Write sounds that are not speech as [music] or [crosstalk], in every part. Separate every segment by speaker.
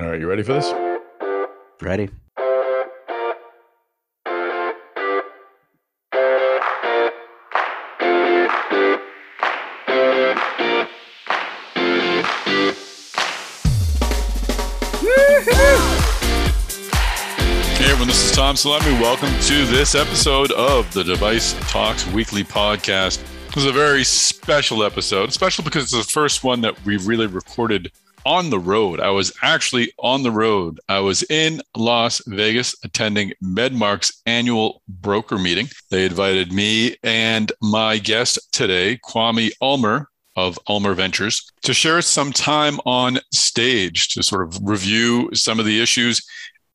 Speaker 1: All right, you ready for this?
Speaker 2: Ready.
Speaker 1: Hey everyone, this is Tom Salemi. Welcome to this episode of the Device Talks Weekly Podcast. This is a very special episode, special because it's the first one that we really recorded on the road. I was actually on the road. I was in Las Vegas attending MedMarc's annual broker meeting. They invited me and my guest today, Kwame Ulmer of Ulmer Ventures, to share some time on stage to sort of review some of the issues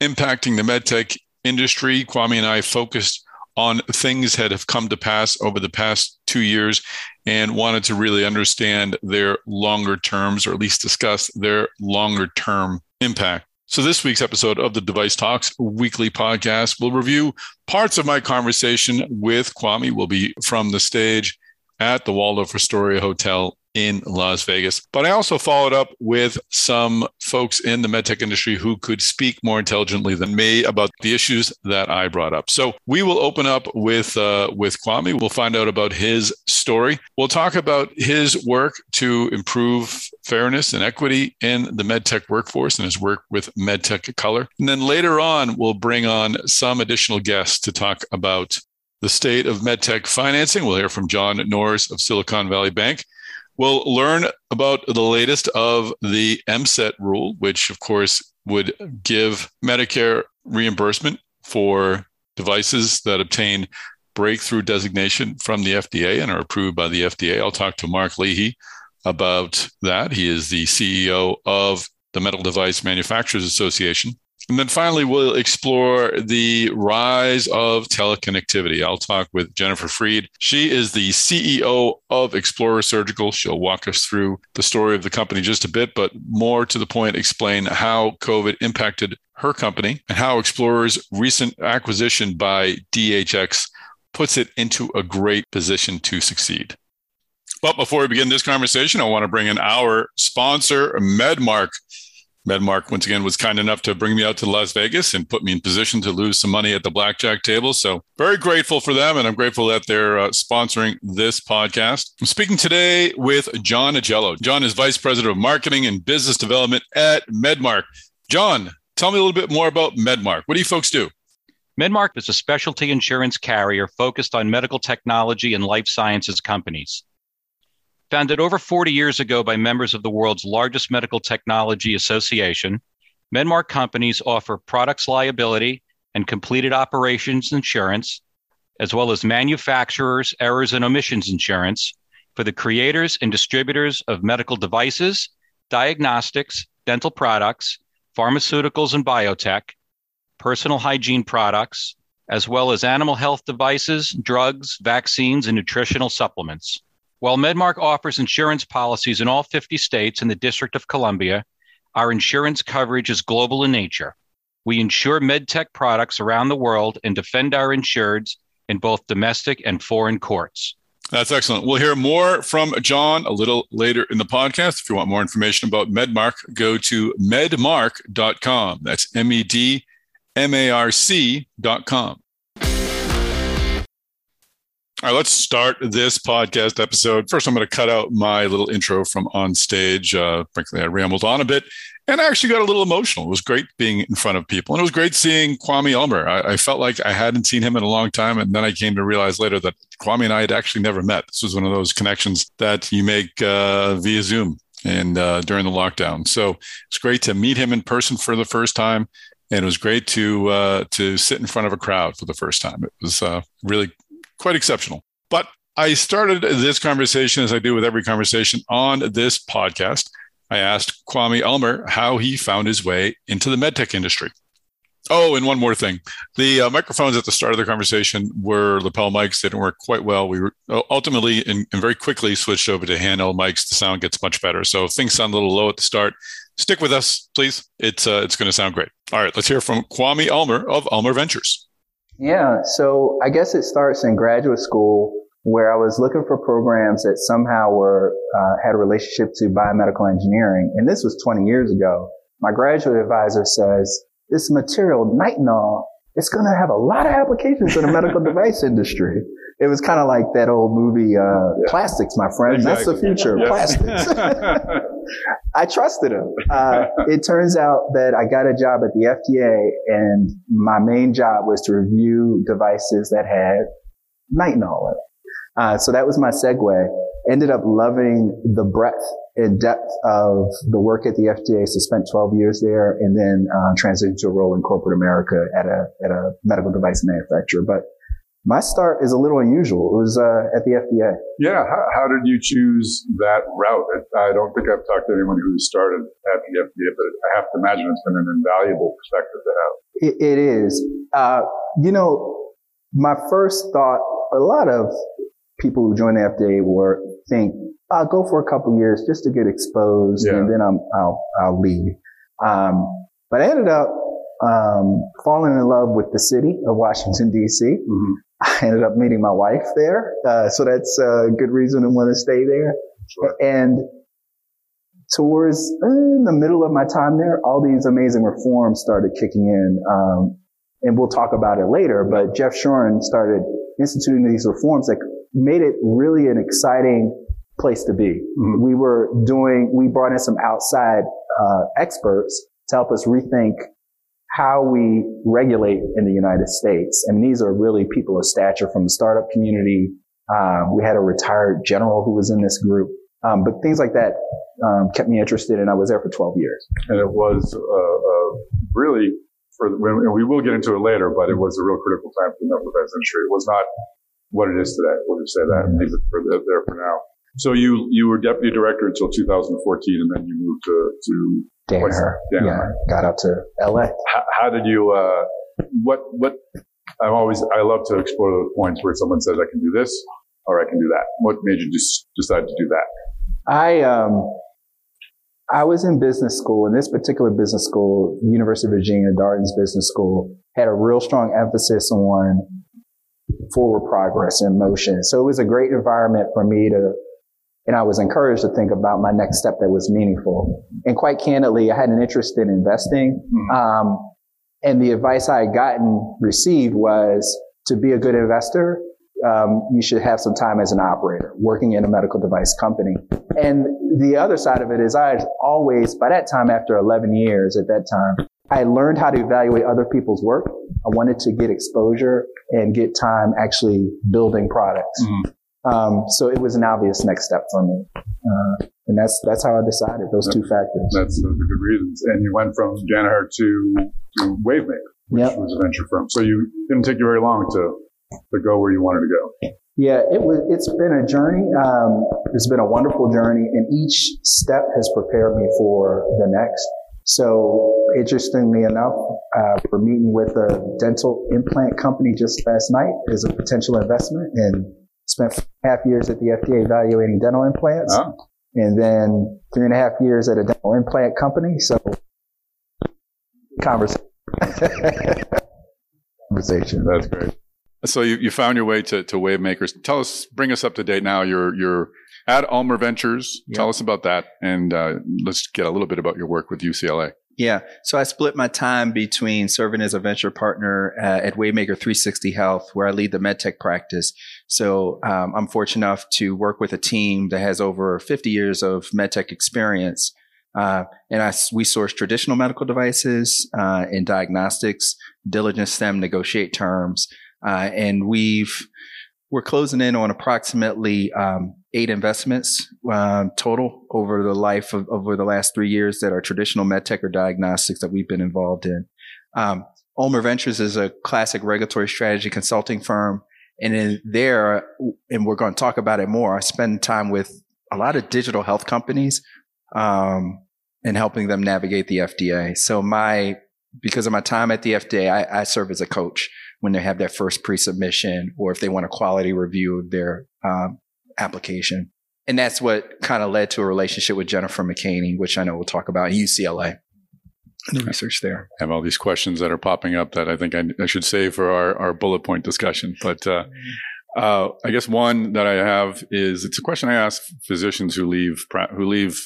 Speaker 1: impacting the medtech industry. Kwame and I focused on things that have come to pass over the past two years and wanted to really understand their longer terms, or at least discuss their longer term impact. So, this week's episode of the Device Talks weekly podcast will review parts of my conversation with Kwame. Will be from the stage at the Waldorf Astoria Hotel in Las Vegas. But I also followed up with some folks in the medtech industry who could speak more intelligently than me about the issues that I brought up. So we will open up with uh, with Kwame. We'll find out about his story. We'll talk about his work to improve fairness and equity in the medtech workforce and his work with MedTech Color. And then later on, we'll bring on some additional guests to talk about the state of medtech financing. We'll hear from John Norris of Silicon Valley Bank. We'll learn about the latest of the MCIT rule, which of course would give Medicare reimbursement for devices that obtain breakthrough designation from the FDA and are approved by the FDA. I'll talk to Mark Leahy about that. He is the CEO of the Medical Device Manufacturers Association. And then finally, we'll explore the rise of teleconnectivity. I'll talk with Jennifer Fried. She is the CEO of Explorer Surgical. She'll walk us through the story of the company just a bit, but more to the point, explain how COVID impacted her company and how Explorer's recent acquisition by GHX puts it into a great position to succeed. But before we begin this conversation, I want to bring in our sponsor, MedMarc. MedMarc, once again, was kind enough to bring me out to Las Vegas and put me in position to lose some money at the blackjack table. So, very grateful for them. And I'm grateful that they're uh, sponsoring this podcast. I'm speaking today with John Agello. John is Vice President of Marketing and Business Development at MedMarc. John, tell me a little bit more about MedMarc. What do you folks do?
Speaker 3: MedMarc is a specialty insurance carrier focused on medical technology and life sciences companies. Founded over 40 years ago by members of the world's largest medical technology association, MedMarc companies offer products liability and completed operations insurance, as well as manufacturers' errors and omissions insurance for the creators and distributors of medical devices, diagnostics, dental products, pharmaceuticals and biotech, personal hygiene products, as well as animal health devices, drugs, vaccines, and nutritional supplements. While MedMarc offers insurance policies in all 50 states and the District of Columbia, our insurance coverage is global in nature. We insure medtech products around the world and defend our insureds in both domestic and foreign courts.
Speaker 1: That's excellent. We'll hear more from John a little later in the podcast. If you want more information about MedMarc, go to medmarc.com. That's M E D M A R C.com. All right, let's start this podcast episode. First, I'm going to cut out my little intro from on stage. Uh, frankly, I rambled on a bit and I actually got a little emotional. It was great being in front of people. And it was great seeing Kwame Ulmer. I, I, felt like I hadn't seen him in a long time. And then I came to realize later that Kwame and I had actually never met. This was one of those connections that you make uh, via Zoom and uh, during the lockdown. So it's great to meet him in person for the first time. And it was great to uh, to sit in front of a crowd for the first time. It was uh, really quite exceptional. But I started this conversation, as I do with every conversation on this podcast. I asked Kwame Ulmer how he found his way into the medtech industry. Oh, and one more thing. The uh, microphones at the start of the conversation were lapel mics. They didn't work quite well. We were uh, ultimately and, and very quickly switched over to handheld mics. The sound gets much better. So if things sound a little low at the start, stick with us, please. It's, uh, it's going to sound great. All right, let's hear from Kwame Ulmer of Ulmer Ventures.
Speaker 4: Yeah, so I guess it starts in graduate school where I was looking for programs that somehow were uh, had a relationship to biomedical engineering, and this was 20 years ago.
Speaker 5: my graduate advisor says, this material, nitinol, it's going to have a lot of applications in the medical [laughs] device industry. It was kind of like that old movie, uh, yeah. Plastics, my friend. Exactly. That's the future, yes. plastics. [laughs] [laughs] I trusted him. Uh, it turns out that I got a job at the FDA and my main job was to review devices that had nitinol in it. Uh, so that was my segue. Ended up loving the breadth and depth of the work at the FDA. So spent 12 years there and then uh, transitioned to a role in corporate America at a at a medical device manufacturer. But my start is a little unusual. It was uh, at the FDA.
Speaker 2: Yeah. How, how, did you choose that route? I don't think I've talked to anyone who started at the FDA, but I have to imagine it's been an invaluable perspective to have.
Speaker 5: it, it is. Uh, you know, my first thought, a lot of people who join the FDA were think, I'll go for a couple years just to get exposed yeah. and then I'm, I'll, I'll leave. Um, but I ended up, um, falling in love with the city of Washington DC. Mm-hmm. I ended up meeting my wife there. Uh, so that's a good reason to want to stay there. Sure. And towards in the middle of my time there, all these amazing reforms started kicking in. Um, and we'll talk about it later, but Jeff Shuren started instituting these reforms that made it really an exciting place to be. Mm-hmm. We were doing, we brought in some outside uh, experts to help us rethink how we regulate in the United States. And these are really people of stature from the startup community. Um, we had a retired general who was in this group. Um, but things like that um, kept me interested, and I was there for 12 years.
Speaker 2: And it was uh, uh, really for the, and we will get into it later, but it was a real critical time for the medical device industry. It was not what it is today. We'll just say that and leave it for the, there for now. So you you were deputy director until 2014, and then you moved to to
Speaker 5: Danaher. Yeah, got out to LA.
Speaker 2: How, how did you? Uh, what what? I'm always I love to explore those points where someone says I can do this or I can do that. What made you just decide to do that?
Speaker 5: I um I was in business school, and this particular business school, University of Virginia, Darden's Business School, had a real strong emphasis on forward progress and motion. So it was a great environment for me to, and I was encouraged to think about my next step that was meaningful. And quite candidly, I had an interest in investing. Mm-hmm. Um, and the advice I had gotten received was to be a good investor, um, you should have some time as an operator working in a medical device company. And the other side of it is I had always, by that time, after 11 years at that time, I learned how to evaluate other people's work. I wanted to get exposure and get time actually building products. Mm-hmm. Um, so it was an obvious next step for me. Uh, and that's, that's how I decided those two factors.
Speaker 2: That's those are good reasons. And you went from Danaher to, to Wavemaker, which yep. was a venture firm. So you didn't take you very long to to go where you wanted to go?
Speaker 5: Yeah, it was. It's been a journey. Um, it's been a wonderful journey, and each step has prepared me for the next. So, interestingly enough, uh, we're meeting with a dental implant company just last night as a potential investment, and spent half years at the FDA evaluating dental implants, oh. and then three and a half years at a dental implant company. So, conversation. [laughs] conversation.
Speaker 2: That's great.
Speaker 1: So you, you found your way to, to Wavemakers. Tell us, bring us up to date now. You're, you're at Ulmer Ventures. Yep. Tell us about that. And uh, let's get a little bit about your work with UCLA.
Speaker 6: Yeah. So I split my time between serving as a venture partner uh, at Wavemaker 360 Health, where I lead the medtech practice. So um, I'm fortunate enough to work with a team that has over 50 years of medtech experience. Uh, and I, we source traditional medical devices uh, and diagnostics, diligence them, negotiate terms, uh, and we've we're closing in on approximately um, eight investments uh, total over the life of over the last three years that are traditional medtech or diagnostics that we've been involved in. Um, Ventures is a classic regulatory strategy consulting firm, and in there, and we're going to talk about it more. I spend time with a lot of digital health companies um, and helping them navigate the FDA. So my because of my time at the FDA, I, I serve as a coach when they have their first pre-submission or if they want a quality review of their um, application. And that's what kind of led to a relationship with Jennifer McCaney, which I know we'll talk about in UCLA. The research there.
Speaker 1: I have all these questions that are popping up that I think I, I should save for our, our bullet point discussion. But uh, uh, I guess one that I have is it's a question I ask physicians who leave who leave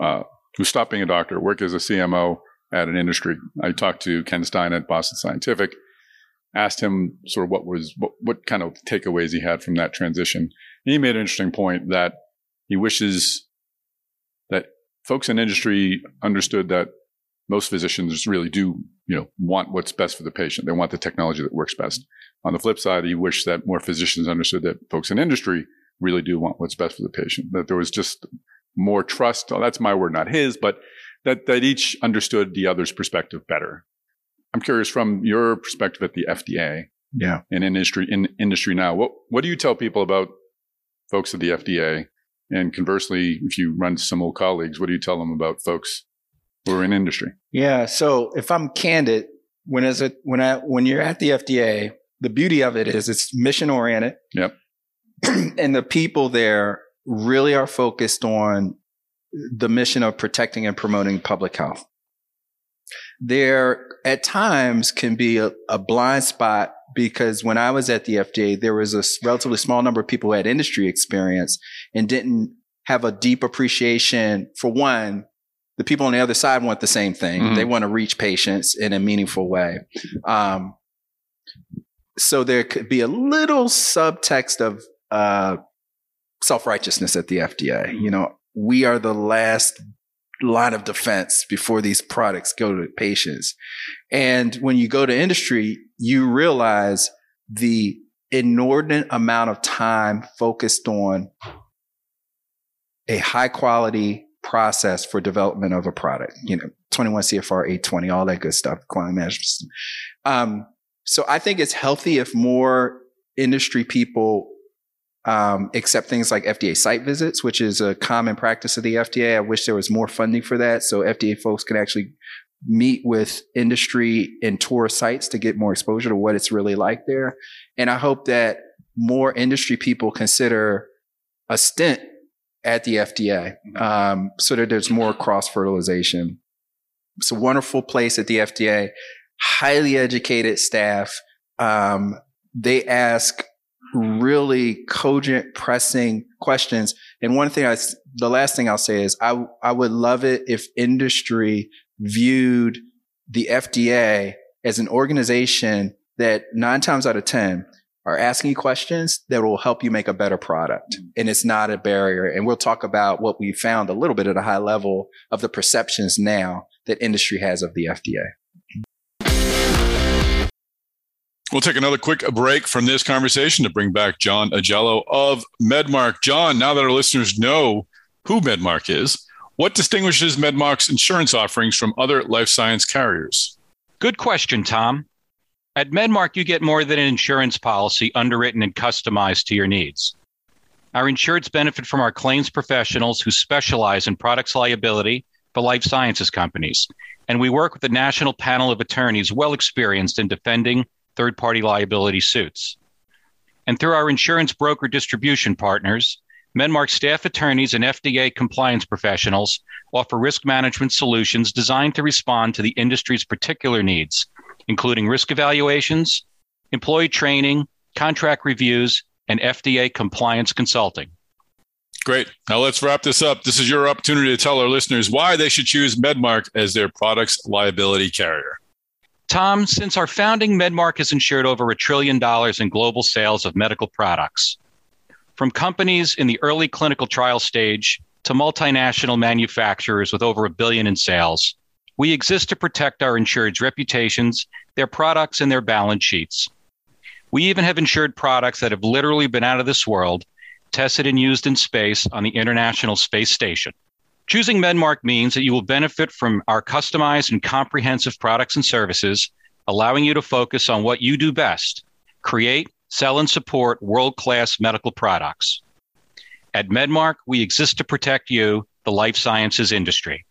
Speaker 1: uh,
Speaker 2: who stop being a doctor, work as a CMO at an industry. I talked to Ken Stein at Boston Scientific, asked him sort of what was what, what kind of takeaways he had from that transition. And he made an interesting point that he wishes that folks in industry understood that most physicians really do, you know, want what's best for the patient. They want the technology that works best. On the flip side, he wished that more physicians understood that folks in industry really do want what's best for the patient. That there was just more trust. Oh, that's my word, not his, but that, that each understood the other's perspective better. I'm curious from your perspective at the FDA.
Speaker 5: Yeah.
Speaker 2: In industry, in industry now, what, what do you tell people about folks at the FDA? And conversely, if you run some old colleagues, what do you tell them about folks who are in industry?
Speaker 5: Yeah. So if I'm candid, when is it, when I, when you're at the FDA, the beauty of it is it's mission oriented.
Speaker 2: Yep. [clears throat]
Speaker 5: and the people there really are focused on the mission of protecting and promoting public health. There at times can be a, a, blind spot because when I was at the FDA, there was a relatively small number of people who had industry experience and didn't have a deep appreciation for one, the people on the other side want the same thing. Mm-hmm. They want to reach patients in a meaningful way. Um, so there could be a little subtext of uh, self righteousness at the FDA. You know, we are the last line of defense before these products go to patients. And when you go to industry, you realize the inordinate amount of time focused on a high quality process for development of a product, you know, 21 CFR 820, all that good stuff, quality management system. Um, so I think it's healthy if more industry people um, accept things like FDA site visits, which is a common practice of the FDA. I wish there was more funding for that so FDA folks can actually meet with industry and tour sites to get more exposure to what it's really like there. And I hope that more industry people consider a stint at the FDA um, so that there's more cross fertilization. It's a wonderful place at the FDA, highly educated staff. Um, they ask really cogent, pressing questions. And one thing I, the last thing I'll say is I, I would love it if industry viewed the FDA as an organization that nine times out of 10 are asking questions that will help you make a better product. Mm-hmm. And it's not a barrier. And we'll talk about what we found a little bit at a high level of the perceptions now that industry has of the FDA.
Speaker 1: We'll take another quick break from this conversation to bring back John Agello of MedMarc. John, now that our listeners know who MedMarc is, what distinguishes MedMarc's insurance offerings from other life science carriers?
Speaker 3: Good question, Tom. At MedMarc, you get more than an insurance policy underwritten and customized to your needs. Our insureds benefit from our claims professionals who specialize in products liability for life sciences companies. And we work with a national panel of attorneys well experienced in defending third party liability suits. And through our insurance broker distribution partners, MedMarc staff attorneys and FDA compliance professionals offer risk management solutions designed to respond to the industry's particular needs, including risk evaluations, employee training, contract reviews, and FDA compliance consulting.
Speaker 1: Great. Now let's wrap this up. This is your opportunity to tell our listeners why they should choose MedMarc as their products liability carrier.
Speaker 3: Tom, since our founding, MedMarc has insured over a trillion dollars in global sales of medical products. From companies in the early clinical trial stage to multinational manufacturers with over a billion in sales, we exist to protect our insured's reputations, their products, and their balance sheets. We even have insured products that have literally been out of this world, tested and used in space on the International Space Station. Choosing MedMarc means that you will benefit from our customized and comprehensive products and services, allowing you to focus on what you do best create, sell, and support world class medical products. At MedMarc, we exist to protect you, the life sciences industry.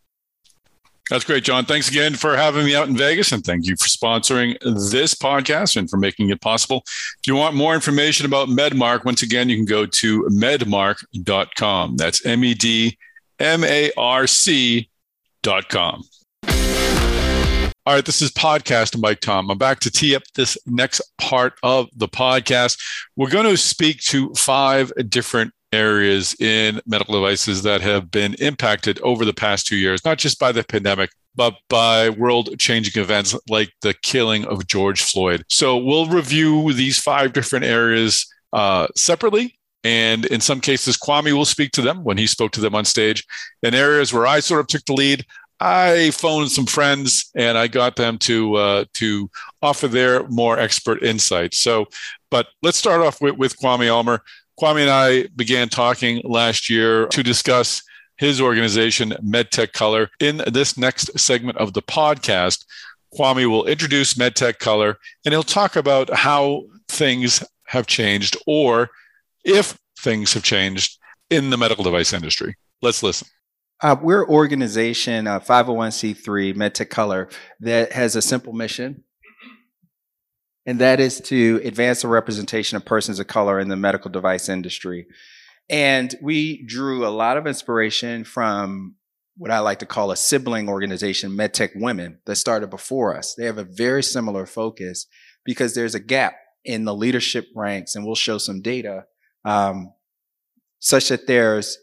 Speaker 1: That's great, John. Thanks again for having me out in Vegas, and thank you for sponsoring this podcast and for making it possible. If you want more information about MedMarc, once again, you can go to medmarc.com. That's M E D M-A-R-C dot com. All right, this is podcast Mike Tom. I'm back to tee up this next part of the podcast. We're going to speak to five different areas in medical devices that have been impacted over the past two years, not just by the pandemic, but by world changing events like the killing of George Floyd. So we'll review these five different areas uh, separately. And in some cases, Kwame will speak to them when he spoke to them on stage. In areas where I sort of took the lead, I phoned some friends and I got them to uh, to offer their more expert insights. So, but let's start off with, with Kwame Ulmer. Kwame and I began talking last year to discuss his organization, MedTech Color. In this next segment of the podcast, Kwame will introduce MedTech Color and he'll talk about how things have changed or if things have changed in the medical device industry. Let's listen.
Speaker 5: Uh, we're an organization, uh, 501c3, MedTech Color, that has a simple mission, and that is to advance the representation of persons of color in the medical device industry. And we drew a lot of inspiration from what I like to call a sibling organization, MedTech Women, that started before us. They have a very similar focus because there's a gap in the leadership ranks, and we'll show some data um, such that there's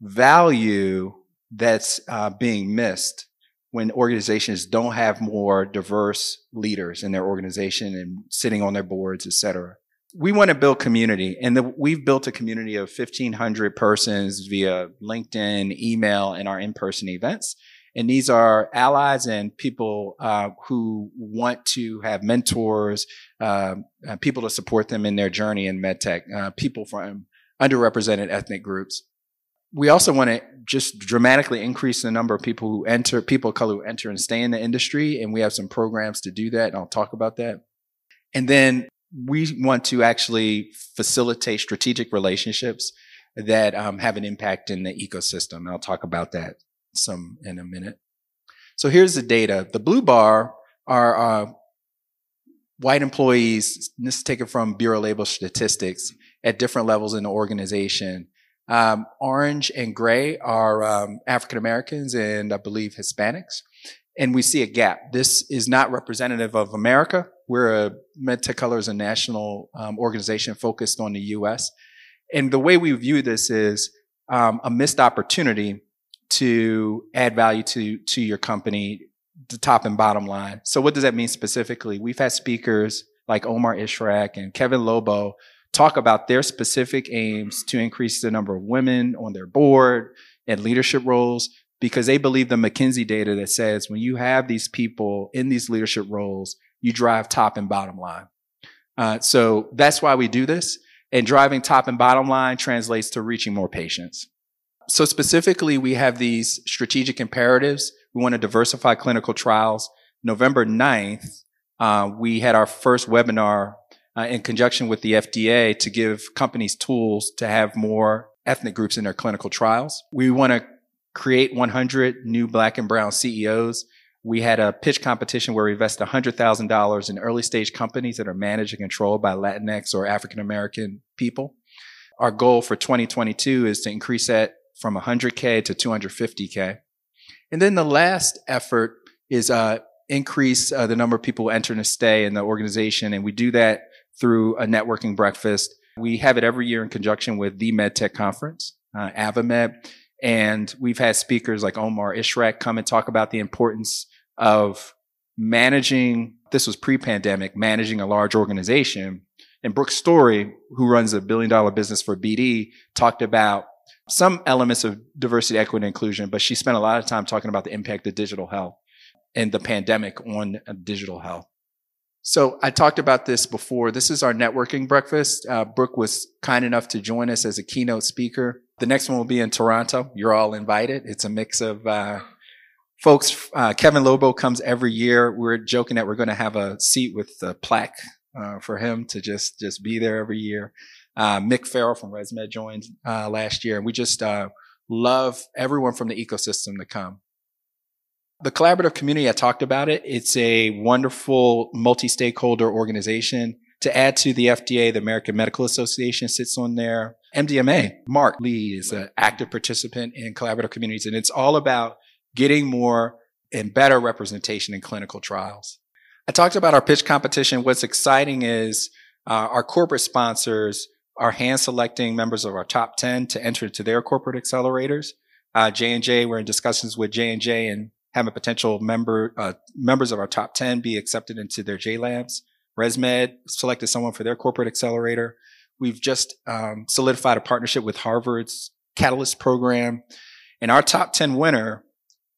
Speaker 5: value that's uh, being missed when organizations don't have more diverse leaders in their organization and sitting on their boards, et cetera. We want to build community, and the, we've built a community of 1,500 persons via LinkedIn, email, and our in-person events. And these are allies and people uh, who want to have mentors, uh, people to support them in their journey in medtech, uh, people from underrepresented ethnic groups we also want to just dramatically increase the number of people who enter, people of color who enter and stay in the industry. And we have some programs to do that. And I'll talk about that. And then we want to actually facilitate strategic relationships that um, have an impact in the ecosystem. And I'll talk about that some in a minute. So here's the data. The blue bar are uh, white employees. This is taken from Bureau Labor Statistics at different levels in the organization um, orange and gray are um, African Americans and I believe Hispanics. And we see a gap. This is not representative of America. We're a MedTech is a national um, organization focused on the U.S. And the way we view this is um, a missed opportunity to add value to to your company, the top and bottom line. So, what does that mean specifically? We've had speakers like Omar Ishrak and Kevin Lobo talk about their specific aims to increase the number of women on their board and leadership roles because they believe the McKinsey data that says when you have these people in these leadership roles, you drive top and bottom line. Uh, so that's why we do this. And driving top and bottom line translates to reaching more patients. So specifically, we have these strategic imperatives. We want to diversify clinical trials. November 9th, uh, we had our first webinar uh, in conjunction with the FDA to give companies tools to have more ethnic groups in their clinical trials. We want to create 100 new black and brown CEOs. We had a pitch competition where we invested $100,000 in early stage companies that are managed and controlled by Latinx or African American people. Our goal for 2022 is to increase that from 100K to 250K. And then the last effort is uh, increase uh, the number of people who enter and stay in the organization. And we do that through a networking breakfast. We have it every year in conjunction with the MedTech Conference, uh, AdvaMed. And we've had speakers like Omar Ishrak come and talk about the importance of managing, this was pre pandemic, managing a large organization. And Brooke Story, who runs a billion dollar business for BD, talked about some elements of diversity, equity, and inclusion, but she spent a lot of time talking about the impact of digital health and the pandemic on digital health. So I talked about this before. This is our networking breakfast. Uh, Brooke was kind enough to join us as a keynote speaker. The next one will be in Toronto. You're all invited. It's a mix of uh, folks. Uh, Kevin Lobo comes every year. We're joking that we're going to have a seat with the plaque uh, for him to just just be there every year. Uh, Mick Farrell from ResMed joined uh, last year, and we just love everyone from the ecosystem to come. The collaborative community, I talked about it. It's a wonderful multi-stakeholder organization. To add to the FDA, the American Medical Association sits on there. MDMA, Mark Leahy is an active participant in collaborative communities, and it's all about getting more and better representation in clinical trials. I talked about our pitch competition. What's exciting is uh, our corporate sponsors are hand selecting members of our top 10 to enter into their corporate accelerators. Uh, J&J, we're in discussions with J&J and having potential member, uh, members of our top 10 be accepted into their J labs. ResMed selected someone for their corporate accelerator. We've just um, solidified a partnership with Harvard's Catalyst program. And our top 10 winner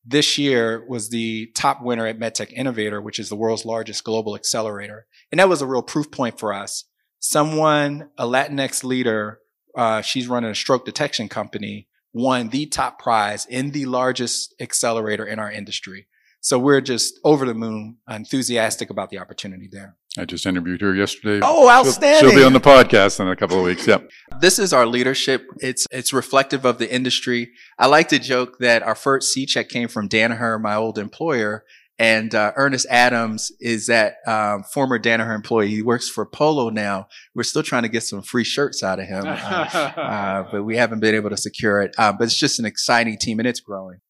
Speaker 5: this year was the top winner at MedTech Innovator, which is the world's largest global accelerator. And that was a real proof point for us. Someone, a Latinx leader, uh, she's running a stroke detection company, won the top prize in the largest accelerator in our industry. So we're just over the moon enthusiastic about the opportunity there.
Speaker 1: I just interviewed her yesterday.
Speaker 5: Oh, outstanding.
Speaker 1: She'll, she'll, be on the podcast in a couple of weeks. Yep.
Speaker 5: This is our leadership. It's it's reflective of the industry. I like to joke that our first C check came from Danaher, my old employer, and uh, Ernest Adams is that um, former Danaher employee. He works for Polo now. We're still trying to get some free shirts out of him, uh, [laughs] uh, but we haven't been able to secure it. Uh, but it's just an exciting team, and it's growing.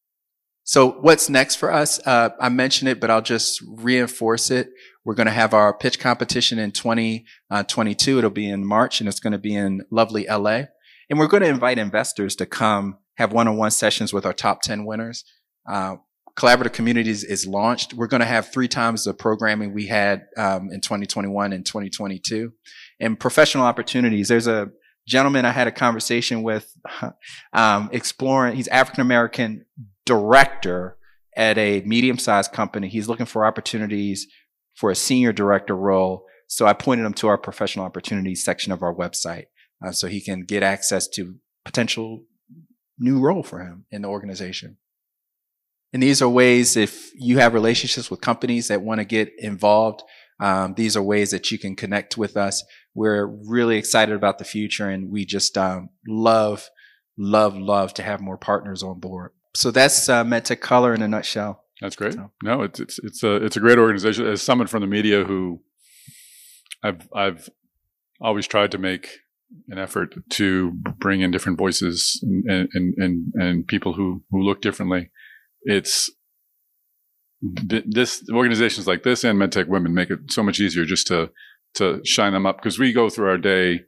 Speaker 5: So what's next for us? Uh, I mentioned it, but I'll just reinforce it. We're going to have our pitch competition in 2022. Uh, It'll be in March and it's going to be in lovely LA. And we're going to invite investors to come have one-on-one sessions with our top 10 winners. Uh, Collaborative Communities is launched. We're going to have three times the programming we had um, in 2021 and 2022. And professional opportunities. There's a gentleman I had a conversation with, [laughs] um, exploring. He's African American, director at a medium sized company. He's looking for opportunities for a senior director role. So I pointed him to our professional opportunities section of our website uh, so he can get access to potential new role for him in the organization. And these are ways if you have relationships with companies that want to get involved, um, these are ways that you can connect with us. We're really excited about the future and we just um, love, love, love to have more partners on board so that's uh, MedTech Color in a nutshell.
Speaker 1: That's great. So. No, it's it's it's a it's a great organization. As someone from the media who I've I've always tried to make an effort to bring in different voices and and and, and people who who look differently. It's this organizations like this and MedTech Women make it so much easier just to to shine them up because we go through our day,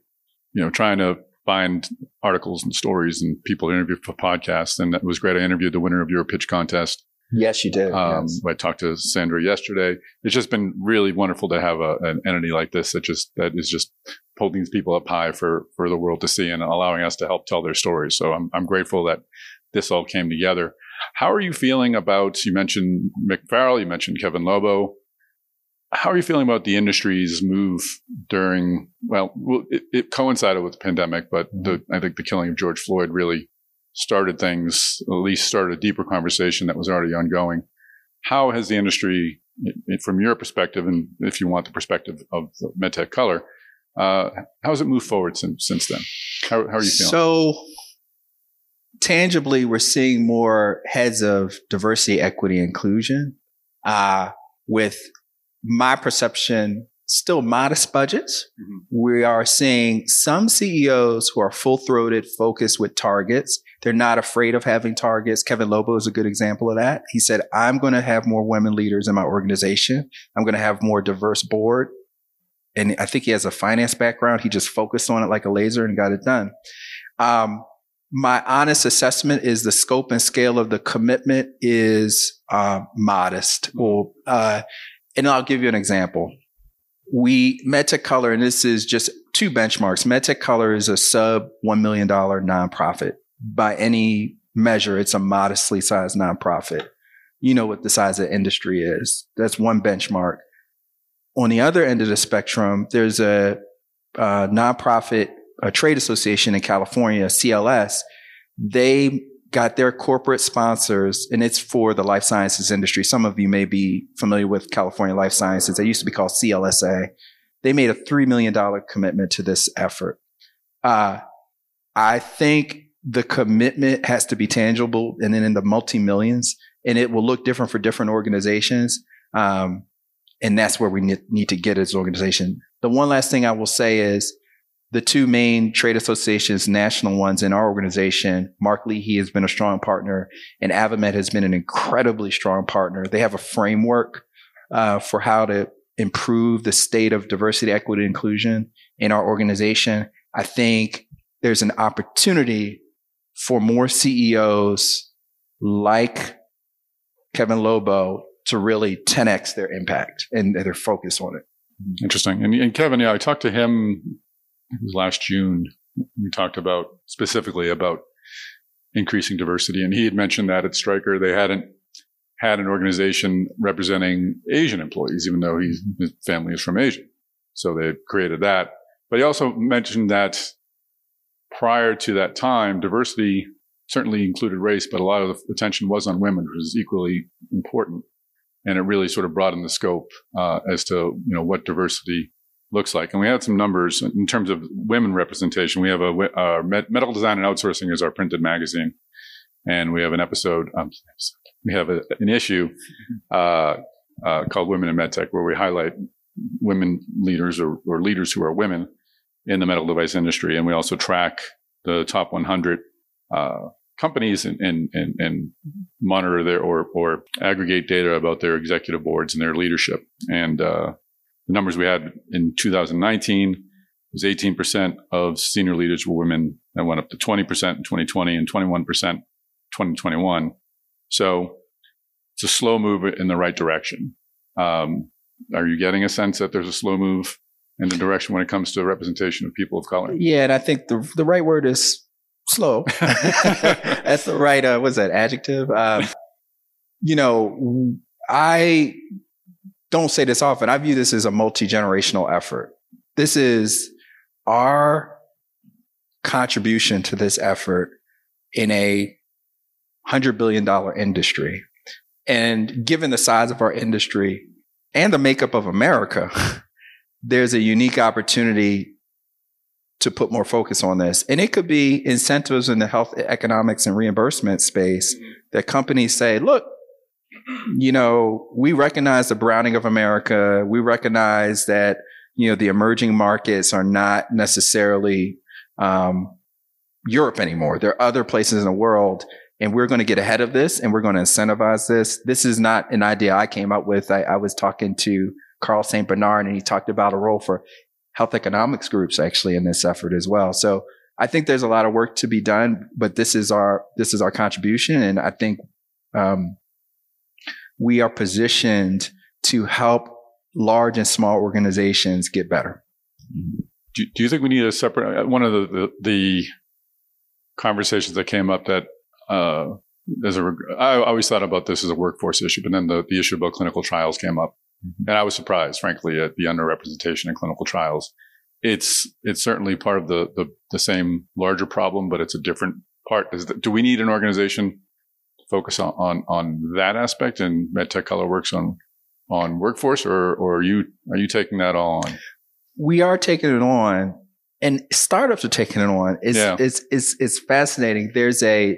Speaker 1: you know, trying to find articles and stories and people to interview for podcasts. And it was great. I interviewed the winner of your pitch contest.
Speaker 5: Yes, you did. Um, yes.
Speaker 1: I talked to Sandra yesterday. It's just been really wonderful to have a, an entity like this that just that is just holding these people up high for for the world to see and allowing us to help tell their stories. So I'm I'm grateful that this all came together. How are you feeling about? You mentioned Mick Farrell. You mentioned Kevin Lobo how are you feeling about the industry's move during? Well, it, it coincided with the pandemic, but the, mm-hmm. I think the killing of George Floyd really started things, at least started a deeper conversation that was already ongoing. How has the industry, from your perspective, and if you want the perspective of MedTech Color, uh, how has it moved forward since since then? How, how are you feeling?
Speaker 5: So tangibly, we're seeing more heads of diversity, equity, inclusion, uh, with my perception, still modest budgets. Mm-hmm. We are seeing some CEOs who are full throated, focused with targets. They're not afraid of having targets. Kevin Lobo is a good example of that. He said, I'm going to have more women leaders in my organization. I'm going to have more diverse board. And I think he has a finance background. He just focused on it like a laser and got it done. Um, my honest assessment is the scope and scale of the commitment is uh, modest. Well, uh, and I'll give you an example. We MedTech Color, and this is just two benchmarks. MedTech Color is a sub $1 million nonprofit. By any measure, it's a modestly sized nonprofit. You know what the size of industry is. That's one benchmark. On the other end of the spectrum, there's a, a nonprofit, a trade association in California, CLS. They got their corporate sponsors, and it's for the life sciences industry. Some of you may be familiar with California Life Sciences. They used to be called CLSA. They made a $3 million commitment to this effort. Uh, I think the commitment has to be tangible and then in the multi millions, and it will look different for different organizations. Um, and that's where we need to get as an organization. The one last thing I will say is the two main trade associations, national ones in our organization, Mark Leahy has been a strong partner, and AdvaMed has been an incredibly strong partner. They have a framework uh, for how to improve the state of diversity, equity, inclusion in our organization. I think there's an opportunity for more CEOs like Kevin Lobo to really 10x their impact and their focus on it.
Speaker 1: Interesting. And, and Kevin, yeah, I talked to him last June. We talked about specifically about increasing diversity, and he had mentioned that at Stryker they hadn't had an organization representing Asian employees, even though his family is from Asia. So they created that. But he also mentioned that prior to that time, diversity certainly included race, but a lot of the attention was on women, which is equally important. And it really sort of broadened the scope uh, as to you know what diversity looks like. And we had some numbers in terms of women representation. We have a uh, medical design and outsourcing is our printed magazine, and we have an episode. Um, we have a, an issue uh, uh, called "Women in MedTech," where we highlight women leaders or, or leaders who are women in the medical device industry, and we also track the top 100 uh, companies and, and, and, and, monitor their or, or aggregate data about their executive boards and their leadership. And uh, the numbers we had in 2019 was 18% of senior leaders were women. That went up to 20% in 2020 and 21% 2021. So it's a slow move in the right direction. Um, are you getting a sense that there's a slow move in the direction when it comes to representation of people of color?
Speaker 5: Yeah, and I think the the right word is slow. [laughs] That's the right, uh, what's that adjective? Um, you know, I don't say this often. I view this as a multi generational effort. This is our contribution to this effort in a hundred billion dollar industry. And given the size of our industry and the makeup of America, [laughs] there's a unique opportunity to put more focus on this. And it could be incentives in the health economics and reimbursement space that companies say, look, you know, we recognize the browning of America. We recognize that, you know, the emerging markets are not necessarily um, Europe anymore. There are other places in the world and we're going to get ahead of this and we're going to incentivize this. This is not an idea I came up with. I, I was talking to Carl St. Bernard and he talked about a role for health economics groups actually in this effort as well. So I think there's a lot of work to be done, but this is our this is our contribution, and I think um, we are positioned to help large and small organizations get better.
Speaker 1: Do, do you think we need a separate uh, one of the the, the conversations that came up that uh, as a I always thought about this as a workforce issue, but then the, the issue about clinical trials came up. Mm-hmm. And I was surprised, frankly, at the underrepresentation in clinical trials. It's it's certainly part of the the, the same larger problem, but it's a different part. Is That, do we need an organization focus on, on on that aspect? And MedTech Color works on on workforce, or or are you are you taking that all on?
Speaker 5: We are taking it on, and startups are taking it on. It's yeah. it's, it's it's fascinating. There's a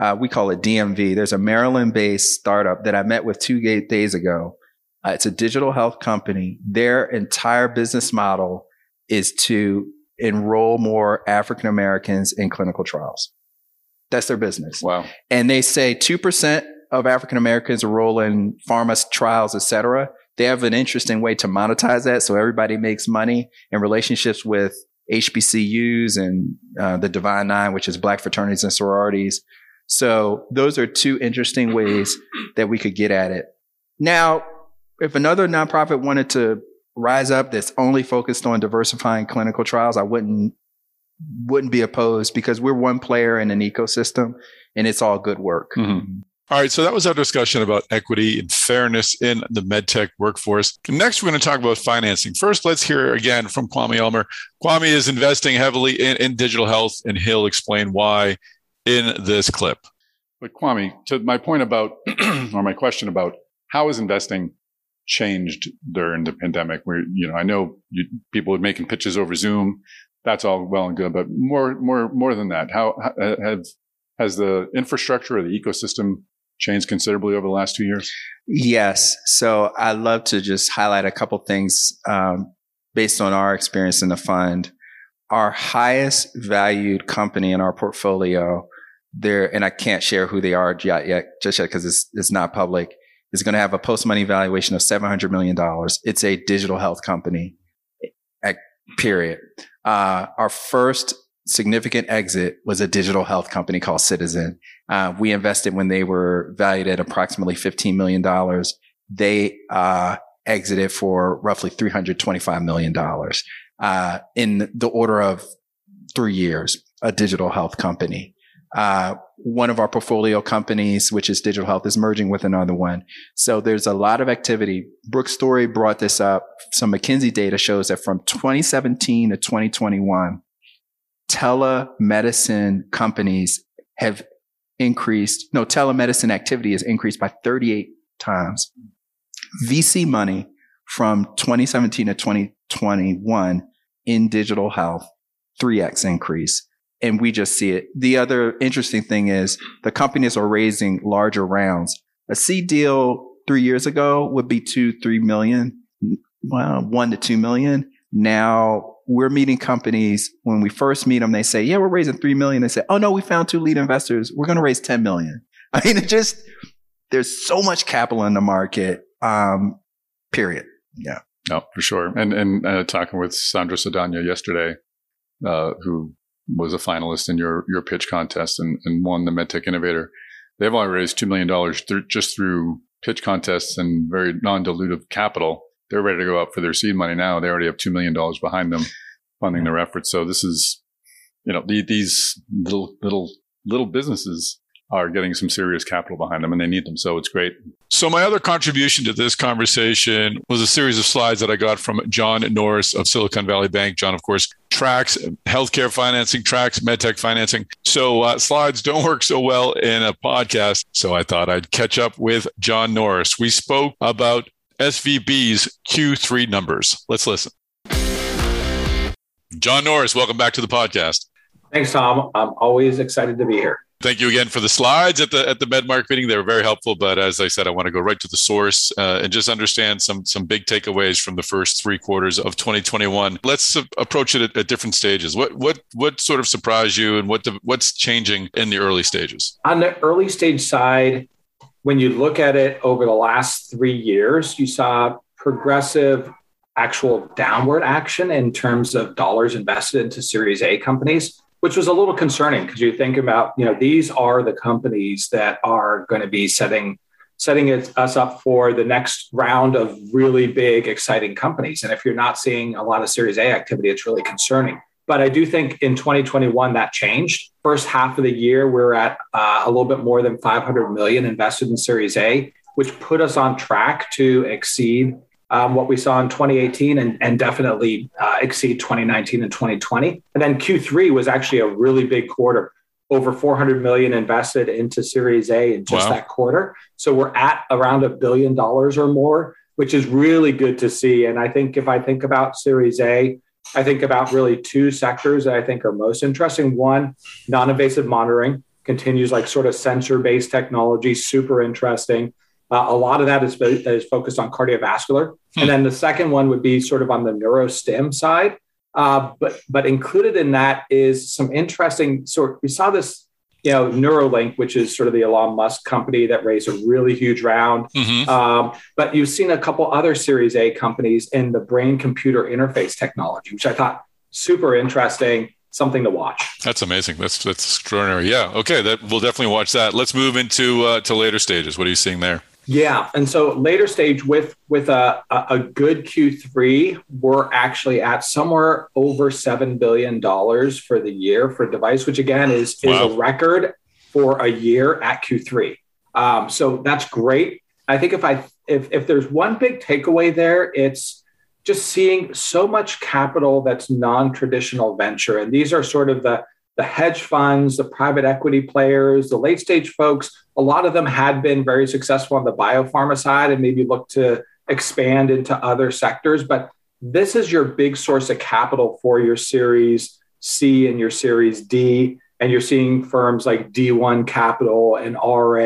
Speaker 5: uh, we call it DMV. There's a Maryland based startup that I met with two days ago uh, it's a digital health company. Their entire business model is to enroll more African Americans in clinical trials. That's their business.
Speaker 1: Wow.
Speaker 5: And they say 2% of African Americans enroll in pharma trials, et cetera. They have an interesting way to monetize that. So everybody makes money in relationships with HBCUs and uh, the Divine Nine, which is black fraternities and sororities. So those are two interesting ways that we could get at it. Now, if another nonprofit wanted to rise up that's only focused on diversifying clinical trials, I wouldn't wouldn't be opposed because we're one player in an ecosystem and it's all good work.
Speaker 1: Mm-hmm. All right, so that was our discussion about equity and fairness in the medtech workforce. Next, we're going to talk about financing. First, let's hear again from Kwame Ulmer. Kwame is investing heavily in, in digital health, and he'll explain why in this clip. But Kwame, to my point about, [clears throat] or my question about how is investing changed during the pandemic where, you know, I know you, people are making pitches over Zoom. That's all well and good, but more, more, more than that, how have, has the infrastructure or the ecosystem changed considerably over the last two years?
Speaker 5: Yes. So I'd love to just highlight a couple things um, based on our experience in the fund. Our highest valued company in our portfolio, there, and I can't share who they are yet, yet just yet because it's it's not public, is going to have a post money valuation of $700 million. It's a digital health company. At period. Uh, our first significant exit was a digital health company called Citizen. Uh, we invested when they were valued at approximately $15 million. They uh, exited for roughly $325 million uh, in the order of three years, a digital health company. Uh, one of our portfolio companies, which is digital health, is merging with another one. So there's a lot of activity. Brooke Story brought this up. Some McKinsey data shows that from 2017 to 2021, telemedicine companies have increased, no, telemedicine activity has increased by 38 times. VC money from 2017 to 2021 in digital health, 3x increase. And we just see it. The other interesting thing is the companies are raising larger rounds. A seed deal three years ago would be two, three million, well, one to two million. Now we're meeting companies. When we first meet them they say yeah we're raising 3 million. They say oh no we found two lead investors. We're going to raise 10 million. [laughs] I mean it just there's so much capital in the market um, period. Yeah.
Speaker 2: No for sure. And and uh, talking with sandra Saldana yesterday uh, who was a finalist in your your pitch contest and, and won the medtech innovator they've only raised $2 million th- just through pitch contests and very non-dilutive capital they're ready to go up for their seed money now. They already have $2 million behind them funding their efforts. So this is, you know, the, these little, little, little businesses are getting some serious capital behind them and they need them. So it's great.
Speaker 1: So my other contribution to this conversation was a series of slides that I got from John Norris of Silicon Valley Bank. John, of course, tracks healthcare financing, tracks medtech financing. So uh, slides don't work so well in a podcast. So I thought I'd catch up with John Norris. We spoke about SVB's Q3 numbers. Let's listen. John Norris, welcome back to the podcast.
Speaker 7: Thanks, Tom. I'm always excited to be here.
Speaker 1: Thank you again for the slides at the at the MedMarc meeting. They were very helpful. But as I said, I want to go right to the source uh, and just understand some some big takeaways from the first three quarters of 2021. Let's approach it at, at, different stages. What what what sort of surprised you, and what the, what's changing in the early stages?
Speaker 7: On the early stage side, when you look at it over the last three years, you saw progressive actual downward action in terms of dollars invested into Series A companies, which was a little concerning because you think about, you know, these are the companies that are going to be setting setting it, us up for the next round of really big, exciting companies. And if you're not seeing a lot of Series A activity, it's really concerning. But I do think in 2021 that changed. First half of the year, we're at uh, a little bit more than 500 million invested in Series A, which put us on track to exceed um, what we saw in 2018 and, and definitely uh, exceed 2019 and 2020. And then Q3 was actually a really big quarter. Over 400 million invested into Series A in just wow. that quarter. So we're at around a billion dollars or more, which is really good to see. And I think if I think about Series A, I think about really two sectors that I think are most interesting. One, non invasive monitoring continues like sort of sensor based technology, super interesting. Uh, a lot of that is, is focused on cardiovascular. Hmm. And then the second one would be sort of on the neurostim side. Uh, but but included in that is some interesting sort. We saw this you know, Neuralink, which is sort of the Elon Musk company that raised a really huge round. Mm-hmm. Um, but you've seen a couple other Series A companies in the brain computer interface technology, which I thought super interesting, something to watch.
Speaker 1: That's amazing. That's that's extraordinary. Yeah. Okay. That we'll definitely watch that. Let's move into uh, to later stages. What are you seeing there?
Speaker 7: Yeah, and so later stage with with a a good Q3, we're actually at somewhere over seven billion dollars for the year for device, which again is is a record for a year at Q3. Um, so that's great. I think if I if if there's one big takeaway there, it's just seeing so much capital that's non-traditional venture, and these are sort of the the hedge funds, the private equity players, the late stage folks, a lot of them had been very successful on the biopharma side and maybe look to expand into other sectors. But this is your big source of capital for your Series C and your Series D. And you're seeing firms like D1 Capital and RA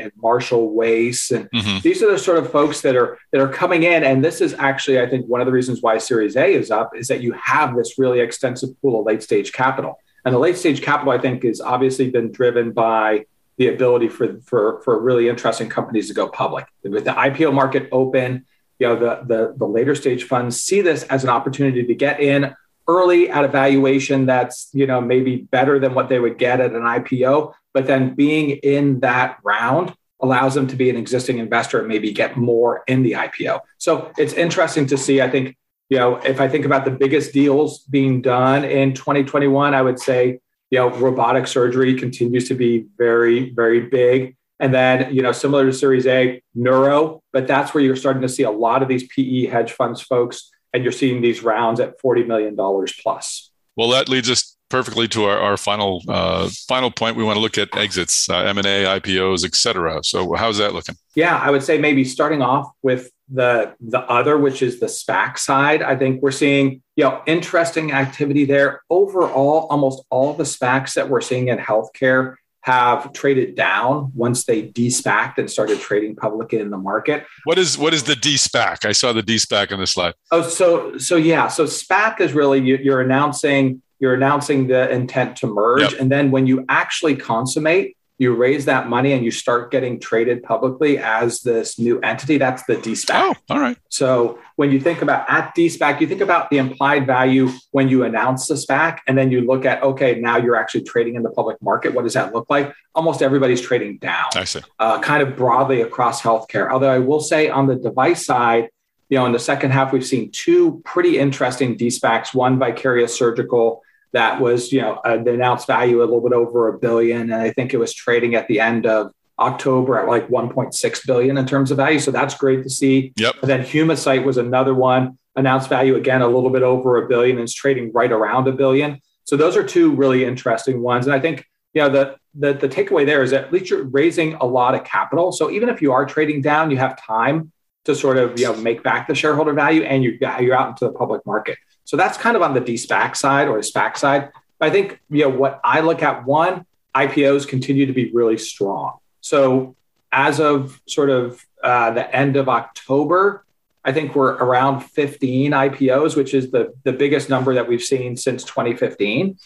Speaker 7: and Marshall Wace. And mm-hmm. these are the sort of folks that are that are coming in. And this is actually, I think, one of the reasons why Series A is up is that you have this really extensive pool of late stage capital. And the late stage capital, I think, has obviously been driven by the ability for, for, for really interesting companies to go public. With the IPO market open, you know, the, the, the later stage funds see this as an opportunity to get in early at a valuation that's you know maybe better than what they would get at an IPO, but then being in that round allows them to be an existing investor and maybe get more in the IPO. So it's interesting to see. I think you know if I think about the biggest deals being done in 2021, I would say you know robotic surgery continues to be very very big. And then, you know, similar to Series A, neuro, but that's where you're starting to see a lot of these PE hedge funds folks, and you're seeing these rounds at $40 million plus.
Speaker 1: Well, that leads us perfectly to our, our final uh, final point. We want to look at exits, uh, M and A, IPOs, et cetera. So, how's that looking?
Speaker 7: Yeah, I would say maybe starting off with the the other, which is the SPAC side. I think we're seeing you know interesting activity there. Overall, almost all the SPACs that we're seeing in healthcare have traded down once they de-SPACed and started trading publicly in the market.
Speaker 1: What is what is the de-SPAC? I saw the de-SPAC on the slide.
Speaker 7: Oh, so so yeah, so SPAC is really you, are announcing you're announcing the intent to merge, yep. and then when you actually consummate, you raise that money and you start getting traded publicly as this new entity. That's the de-SPAC.
Speaker 1: Oh, all right.
Speaker 7: So when you think about at de-SPAC, you think about the implied value when you announce the SPAC, and then you look at okay, now you're actually trading in the public market. What does that look like? Almost everybody's trading down.
Speaker 1: I see.
Speaker 7: Uh, kind of broadly across healthcare. Although I will say on the device side, you know, in the second half, we've seen two pretty interesting de-SPACs. One, Vicarious Surgical that was, you know, uh, the announced value a little bit over a billion. And I think it was trading at the end of October at like 1.6 billion in terms of value. So that's great to see.
Speaker 1: Yep.
Speaker 7: And then Humacyte was another one, announced value again a little bit over a billion and is trading right around a billion. So those are two really interesting ones. And I think, you know, the, the, the takeaway there is that at least you're raising a lot of capital. So even if you are trading down, you have time to sort of, you know, make back the shareholder value and you're, you're out into the public market. So that's kind of on the de-SPAC side or the SPAC side. I think you know what I look at one IPOs continue to be really strong. So as of sort of uh, the end of October, I think we're around 15 IPOs, which is the, the biggest number that we've seen since 2015.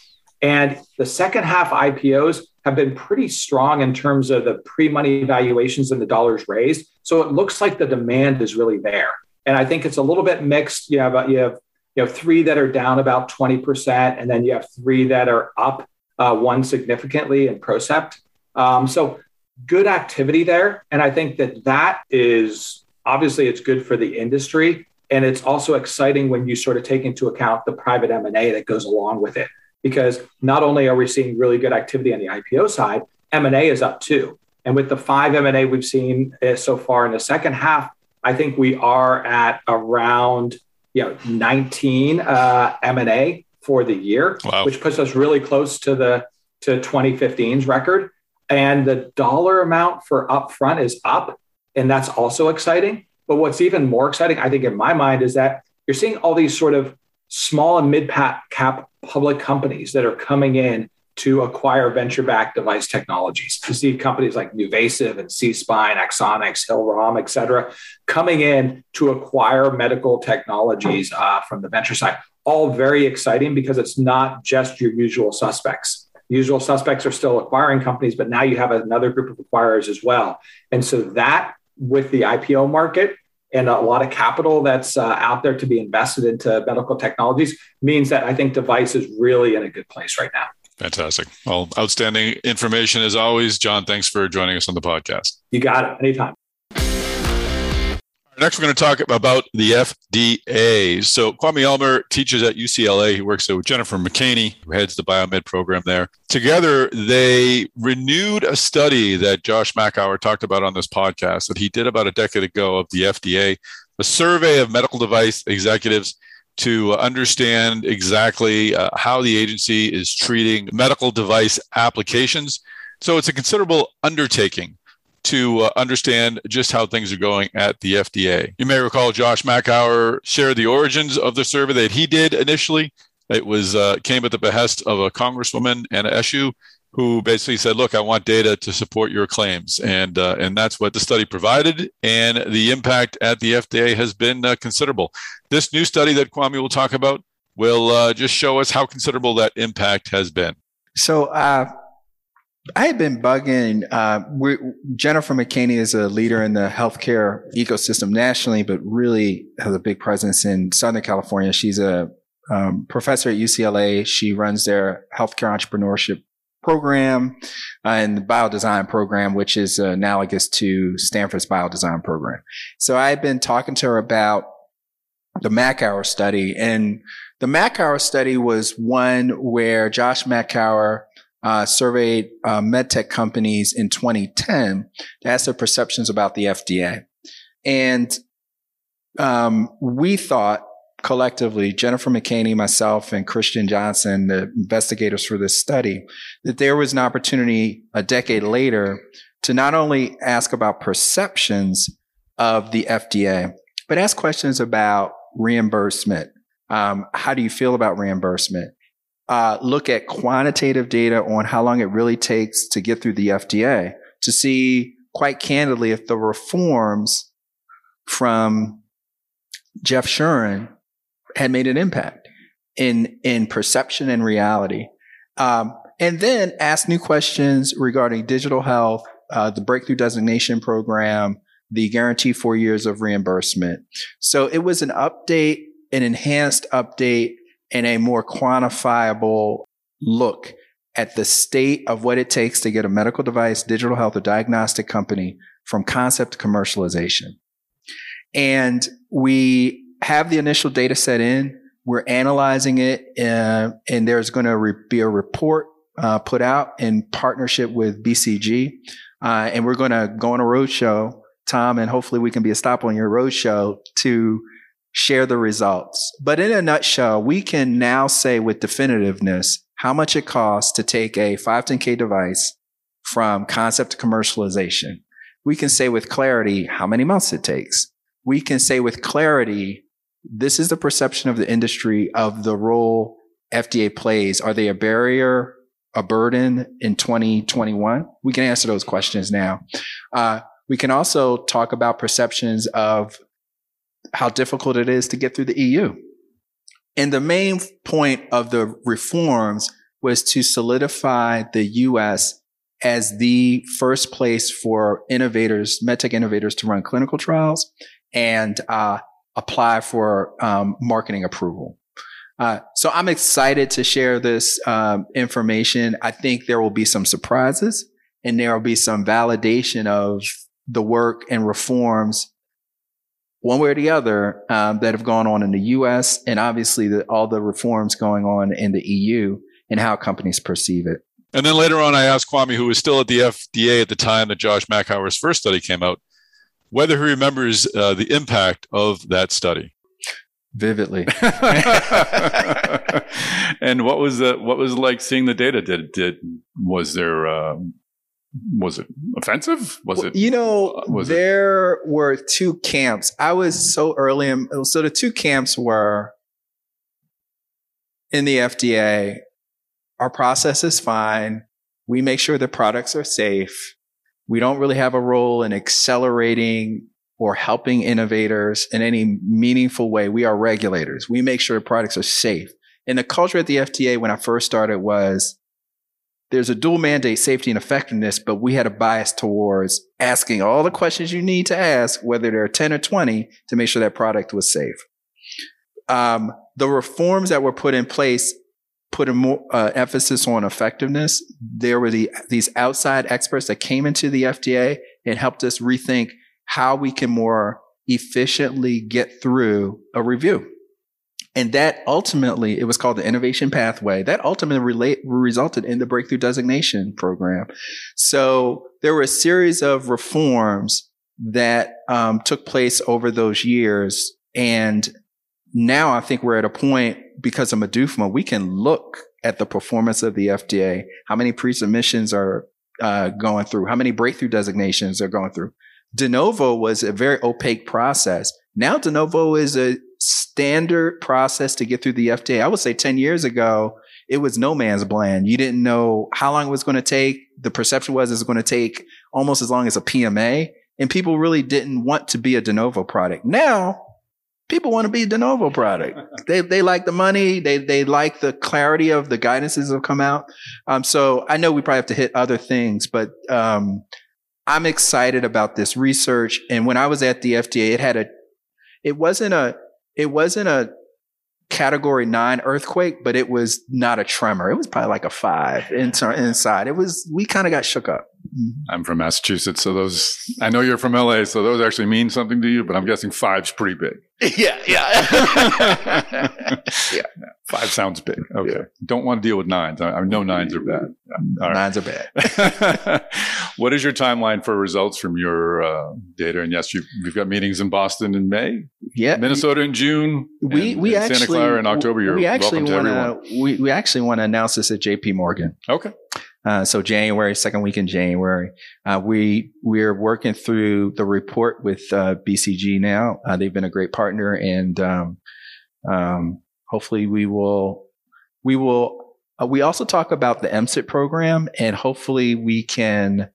Speaker 7: And the second half IPOs have been pretty strong in terms of the pre money valuations and the dollars raised. So it looks like the demand is really there. And I think it's a little bit mixed. You have, you have you have three that are down about 20%, and then you have three that are up uh, one significantly in Procept. Um, so good activity there. And I think that that is obviously it's good for the industry. And it's also exciting when you sort of take into account the private M&A that goes along with it. Because not only are we seeing really good activity on the IPO side, M&A is up too. And with the five M&A we've seen uh, so far in the second half, I think we are at around you know 19 uh, M&A for the year, wow. which puts us really close to the to 2015's record. And the dollar amount for upfront is up, and that's also exciting. But what's even more exciting, I think, in my mind, is that you're seeing all these sort of small and mid cap public companies that are coming in to acquire venture-backed device technologies. You see companies like NuVasive and SeaSpine, Axonics, Hillrom, et cetera, coming in to acquire medical technologies uh, from the venture side. All very exciting because it's not just your usual suspects. Usual suspects are still acquiring companies, but now you have another group of acquirers as well. And so that with the IPO market and a lot of capital that's uh, out there to be invested into medical technologies means that I think device is really in a good place right now.
Speaker 1: Fantastic. Well, outstanding information as always. John, thanks for joining us on the podcast.
Speaker 7: You got it. Anytime.
Speaker 1: Next, we're going to talk about the FDA. So, Kwame Ulmer teaches at UCLA. He works with Jennifer McCaney, who heads the biomed program there. Together, they renewed a study that Josh Makower talked about on this podcast that he did about a decade ago of the FDA, a survey of medical device executives to understand exactly uh, how the agency is treating medical device applications. So it's a considerable undertaking to uh, understand just how things are going at the FDA. You may recall Josh Makower shared the origins of the survey that he did initially. It was uh, came at the behest of a congresswoman, Anna Eshoo, who basically said, "Look, I want data to support your claims," and uh, and that's what the study provided. And the impact at the FDA has been uh, considerable. This new study that Kwame will talk about will uh, just show us how considerable that impact has been.
Speaker 5: So. I had been bugging. Uh, Jennifer McCaney is a leader in the healthcare ecosystem nationally, but really has a big presence in Southern California. She's a um, professor at UCLA. She runs their healthcare entrepreneurship program uh, and the biodesign program, which is analogous to Stanford's biodesign program. So I've been talking to her about the Makower study and the Makower study was one where Josh Makower uh, surveyed uh, medtech companies in 2010 to ask their perceptions about the FDA. And um, we thought collectively, Jennifer McCaney, myself, and Christian Johnson, the investigators for this study, that there was an opportunity a decade later to not only ask about perceptions of the FDA, but ask questions about reimbursement. Um, how do you feel about reimbursement? Uh, look at quantitative data on how long it really takes to get through the FDA to see quite candidly if the reforms from Jeff Shuren had made an impact in in perception and reality. Um, and then ask new questions regarding digital health, uh, the breakthrough designation program, the guarantee four years of reimbursement. So it was an update, an enhanced update, and a more quantifiable look at the state of what it takes to get a medical device, digital health, or diagnostic company from concept to commercialization. And we have the initial data set in. We're analyzing it, uh, and there's going to re- be a report uh, put out in partnership with BCG. Uh, and we're going to go on a roadshow, Tom, and hopefully we can be a stop on your roadshow to share the results. But in a nutshell, we can now say with definitiveness how much it costs to take a 510K device from concept to commercialization. We can say with clarity how many months it takes. We can say with clarity this is the perception of the industry of the role FDA plays. Are they a barrier, a burden in 2021? We can answer those questions now. Uh, we can also talk about perceptions of how difficult it is to get through the EU. And the main point of the reforms was to solidify the US as the first place for innovators, medtech innovators to run clinical trials and uh, apply for um, marketing approval. Uh, so I'm excited to share this um, information. I think there will be some surprises and there will be some validation of the work and reforms one way or the other um, that have gone on in the U.S. and obviously the, all the reforms going on in the EU and how companies perceive it.
Speaker 1: And then later on, I asked Kwame, who was still at the FDA at the time that Josh Makower's first study came out, whether he remembers uh, the impact of that study.
Speaker 5: Vividly. [laughs] [laughs]
Speaker 1: and what was the what was like seeing the data? Did did was there uh, was it offensive? Was well, it
Speaker 5: you know uh, was there it? were two camps. I was so early in, so the two camps were in the FDA. Our process is fine. We make sure the products are safe we don't really have a role in accelerating or helping innovators in any meaningful way. We are regulators. We make sure the products are safe. And the culture at the FDA when I first started was there's a dual mandate, safety and effectiveness, but we had a bias towards asking all the questions you need to ask, whether they're 10 or 20, to make sure that product was safe. Um, the reforms that were put in place put a more uh, emphasis on effectiveness. There were the, these outside experts that came into the FDA and helped us rethink how we can more efficiently get through a review. And that ultimately, it was called the innovation pathway. That ultimately relate, resulted in the breakthrough designation program. So there were a series of reforms that um, took place over those years. And now I think we're at a point because of MDUFMA, we can look at the performance of the FDA, how many pre-submissions are uh, going through, how many breakthrough designations are going through. De novo was a very opaque process. Now de novo is a standard process to get through the FDA. I would say 10 years ago, it was no man's land. You didn't know how long it was going to take. The perception was it's going to take almost as long as a PMA. And people really didn't want to be a de novo product. Now people want to be a de novo product. [laughs] they they like the money. They they like the clarity of the guidances that have come out. Um, so I know we probably have to hit other things, but um, I'm excited about this research. And when I was at the FDA, it had a, it wasn't a, it wasn't a category nine earthquake, but it was not a tremor. It was probably like a five inside. It was, we kind of got shook up.
Speaker 2: Mm-hmm. I'm from Massachusetts, so those I know you're from LA, so those actually mean something to you. But I'm guessing five's pretty big. [laughs]
Speaker 5: Yeah, yeah, [laughs] [laughs]
Speaker 2: yeah. Five sounds big. Okay, yeah. don't want to deal with nines. I, I know nines are bad.
Speaker 5: Nines are bad. [laughs]
Speaker 2: what is your timeline for results from your uh, data? And yes, you, have got meetings in Boston in May.
Speaker 5: Yeah,
Speaker 2: Minnesota in June.
Speaker 5: We
Speaker 2: and,
Speaker 5: we
Speaker 2: and
Speaker 5: actually
Speaker 2: Santa Clara in October. You're
Speaker 5: we actually
Speaker 2: want to
Speaker 5: we, we actually want to announce this at J.P. Morgan.
Speaker 2: Okay.
Speaker 5: Uh, so January, second week in January, uh, we we're working through the report with uh, BCG now. Uh, they've been a great partner, and um, um, hopefully we will we will. Uh, we also talk about the MCIT program, and hopefully we can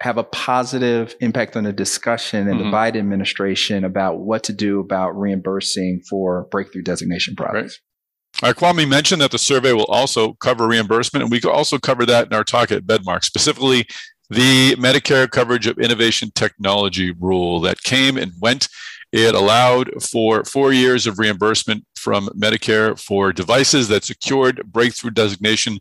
Speaker 5: have a positive impact on the discussion in mm-hmm. the Biden administration about what to do about reimbursing for breakthrough designation products.
Speaker 1: Uh, Kwame mentioned that the survey will also cover reimbursement, and we could also cover that in our talk at MedMarc, specifically the Medicare coverage of innovation technology rule that came and went. It allowed for four years of reimbursement from Medicare for devices that secured breakthrough designation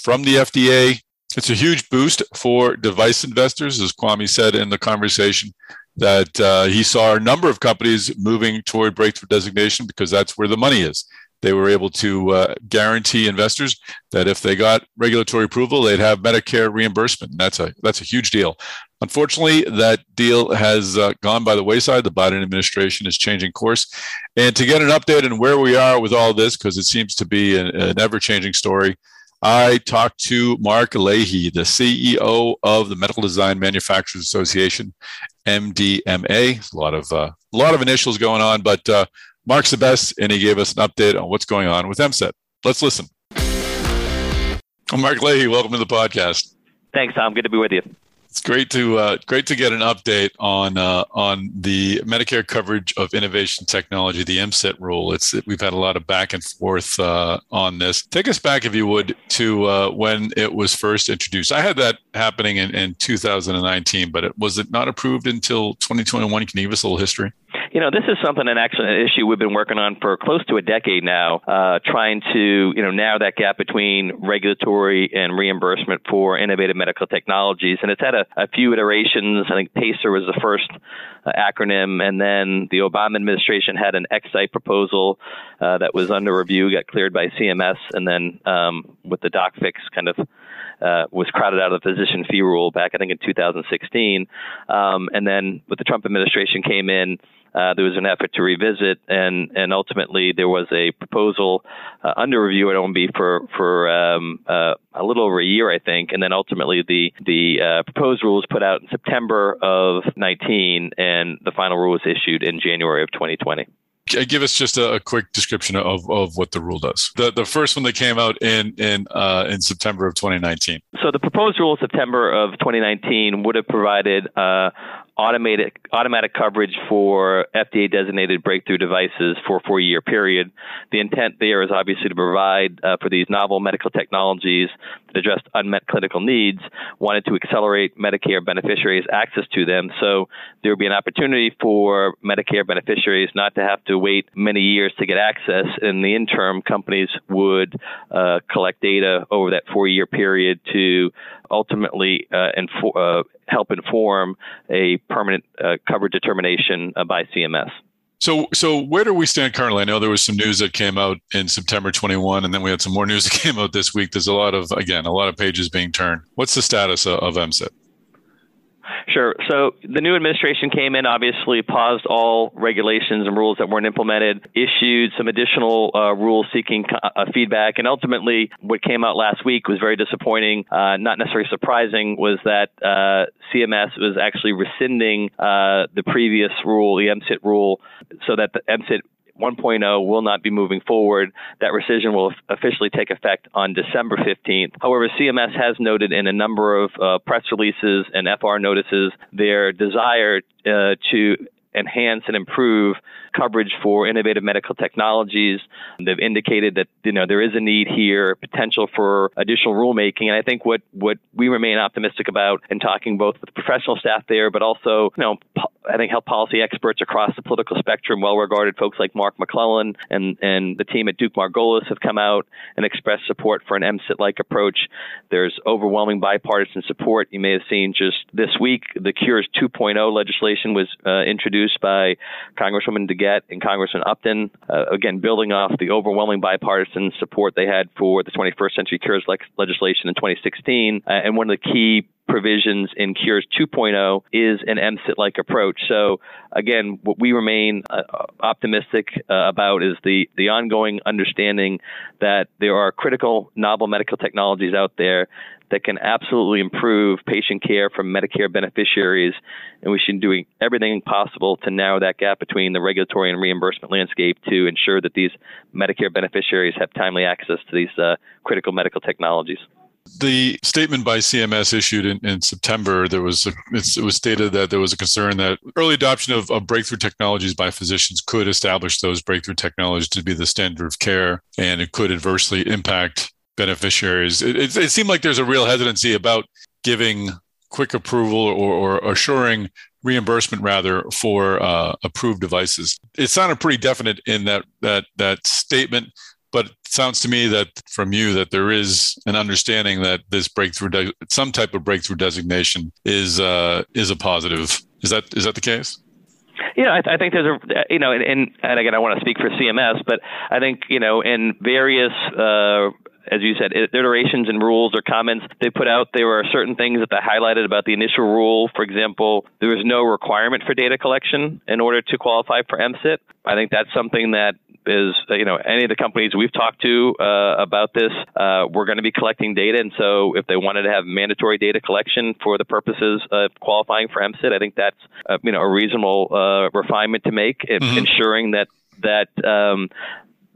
Speaker 1: from the FDA. It's a huge boost for device investors, as Kwame said in the conversation that uh, he saw a number of companies moving toward breakthrough designation because that's where the money is they were able to uh, guarantee investors that if they got regulatory approval, they'd have Medicare reimbursement. And that's a that's a huge deal. Unfortunately, that deal has uh, gone by the wayside. The Biden administration is changing course. And to get an update on where we are with all this, because it seems to be an, an ever-changing story, I talked to Mark Leahy, the CEO of the Medical Design Manufacturers Association, MDMA. A lot of uh, a lot of initials going on, but uh, Mark's the best, and he gave us an update on what's going on with MCIT. Let's listen. Mark Leahy, welcome to the podcast.
Speaker 8: Thanks, Tom. Good to be with you.
Speaker 1: It's great to uh, great to get an update on uh, on the Medicare coverage of innovation technology, the MCIT rule. It's we've had a lot of back and forth uh, on this. Take us back, if you would, to uh, when it was first introduced. I had that happening in, in 2019, but it was it not approved until 2021. Can you give us a little history?
Speaker 8: You know, this is something an actually an issue we've been working on for close to a decade now, uh, trying to you know narrow that gap between regulatory and reimbursement for innovative medical technologies, and it's had a, a few iterations. I think PACER was the first uh, acronym, and then the Obama administration had an Excite proposal uh, that was under review, got cleared by CMS, and then um, with the doc fix kind of uh, was crowded out of the physician fee rule back, I think, in 2016. Um, and then with the Trump administration came in, uh, there was an effort to revisit, and, and ultimately there was a proposal uh, under review at OMB for for um, uh, a little over a year, I think, and then ultimately the the uh, proposed rule was put out in September of 19, and the final rule was issued in January of 2020
Speaker 1: give us just a, a, quick description of, of what the rule does. The the first one that came out in in uh, in September of 2019.
Speaker 8: So the proposed rule in September of 2019 would have provided uh, automated automatic coverage for FDA designated breakthrough devices for a four year period. The intent there is obviously to provide uh, for these novel medical technologies that address unmet clinical needs, wanted to accelerate Medicare beneficiaries' access to them. So there would be an opportunity for Medicare beneficiaries not to have to wait many years to get access. In the interim, companies would uh, collect data over that four year period to ultimately uh, infor- uh, help inform a permanent uh, coverage determination by CMS.
Speaker 1: So, so where do we stand currently? I know there was some news that came out in September 21, and then we had some more news [laughs] that came out this week. There's a lot of, again, a lot of pages being turned. What's the status of, of MCIT?
Speaker 8: Sure. So the new administration came in, obviously paused all regulations and rules that weren't implemented, issued some additional uh, rules seeking uh, feedback, and ultimately what came out last week was very disappointing. Uh, not necessarily surprising was that uh, CMS was actually rescinding uh, the previous rule, the MCIT rule, so that the MCIT 1.0 will not be moving forward. That rescission will officially take effect on December 15th. However, CMS has noted in a number of uh, press releases and FR notices their desire uh, to enhance and improve coverage for innovative medical technologies. They've indicated that you know there is a need here, potential for additional rulemaking, and I think what what we remain optimistic about in talking both with professional staff there, but also you know I think health policy experts across the political spectrum, well-regarded folks like Mark McClellan and and the team at Duke Margolis have come out and expressed support for an MCIT-like approach. There's overwhelming bipartisan support. You may have seen just this week the Cures 2.0 legislation was uh, introduced by Congresswoman DeGette and Congressman Upton. Uh, again, building off the overwhelming bipartisan support they had for the 21st Century Cures le- legislation in 2016. Uh, and one of the key provisions in Cures 2.0 is an MCIT like approach. So, again, what we remain uh, optimistic uh, about is the, the ongoing understanding that there are critical novel medical technologies out there that can absolutely improve patient care for Medicare beneficiaries. And we should be doing everything possible to narrow that gap between the regulatory and reimbursement landscape to ensure that these Medicare beneficiaries have timely access to these uh, critical medical technologies.
Speaker 1: The statement by CMS issued in, in September, there was a, it was stated that there was a concern that early adoption of, of, breakthrough technologies by physicians could establish those breakthrough technologies to be the standard of care, and it could adversely impact beneficiaries. It, it, it seemed like there's a real hesitancy about giving quick approval or, or assuring reimbursement rather for uh, approved devices. It sounded pretty definite in that that that statement but it sounds to me that from you that there is an understanding that this breakthrough, de- some type of breakthrough designation, is uh, is a positive. Is that is that the case?
Speaker 8: Know, I, th- I think there's a, you know, and, and again, I want to speak for CMS, but I think, you know, in various uh, as you said, iterations and rules or comments they put out, there were certain things that they highlighted about the initial rule. For example, there was no requirement for data collection in order to qualify for MCIT. I think that's something that is you know any of the companies we've talked to uh, about this, uh, we're going to be collecting data, and so if they wanted to have mandatory data collection for the purposes of qualifying for MCIT, I think that's uh, you know a reasonable uh, refinement to make, mm-hmm. ensuring that that um,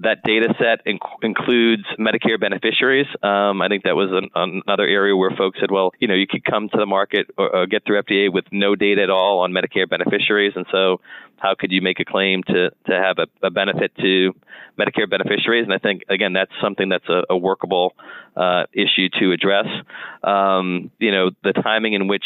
Speaker 8: that data set inc- includes Medicare beneficiaries. Um, I think that was an, another area where folks said, well, you know, you could come to the market or, or, get through FDA with no data at all on Medicare beneficiaries, and so how could you make a claim to to have a, a benefit to Medicare beneficiaries? And I think again, that's something that's a, a workable uh, issue to address. Um, you know, the timing in which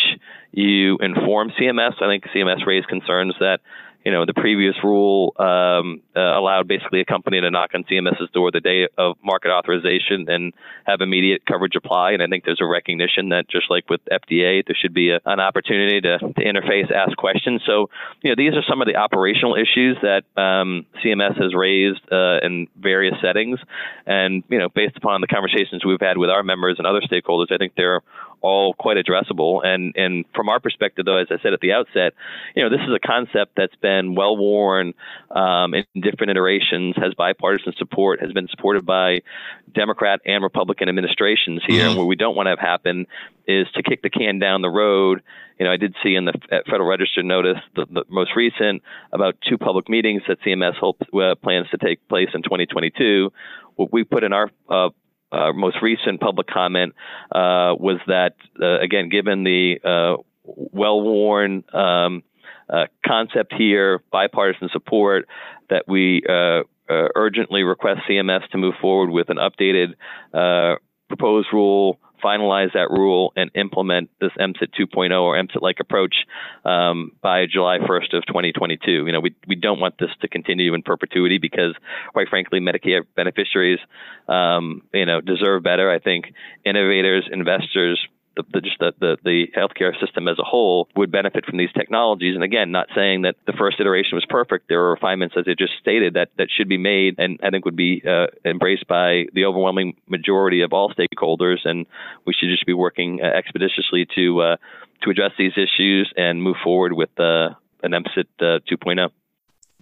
Speaker 8: you inform CMS. I think CMS raised concerns that you know, the previous rule um, uh, allowed basically a company to knock on CMS's door the day of market authorization and have immediate coverage apply. And I think there's a recognition that just like with FDA, there should be a, an opportunity to, to interface, ask questions. So, you know, these are some of the operational issues that um, CMS has raised uh, in various settings. And, you know, based upon the conversations we've had with our members and other stakeholders, I think they're all quite addressable. And and from our perspective, though, as I said at the outset, you know, this is a concept that's been well worn um, in different iterations, has bipartisan support, has been supported by Democrat and Republican administrations here. Mm-hmm. And what we don't want to have happen is to kick the can down the road. You know, I did see in the Federal Register notice the, the most recent about two public meetings that CMS hopes, uh, plans to take place in 2022. What we put in our uh, uh, most recent public comment uh, was that, uh, again, given the uh, well worn um, uh, concept here, bipartisan support, that we uh, urgently request CMS to move forward with an updated proposed rule finalize that rule and implement this MCIT 2.0 or MCIT-like approach um, by July 1st of 2022. You know, we we don't want this to continue in perpetuity because, quite frankly, Medicare beneficiaries, um, you know, deserve better. I think innovators, investors, the, the, just the, the, the healthcare system as a whole would benefit from these technologies. And again, not saying that the first iteration was perfect. There are refinements, as I just stated, that, that should be made and I think would be uh, embraced by the overwhelming majority of all stakeholders. And we should just be working uh, expeditiously to uh, to address these issues and move forward with uh, an MCIT uh, 2.0.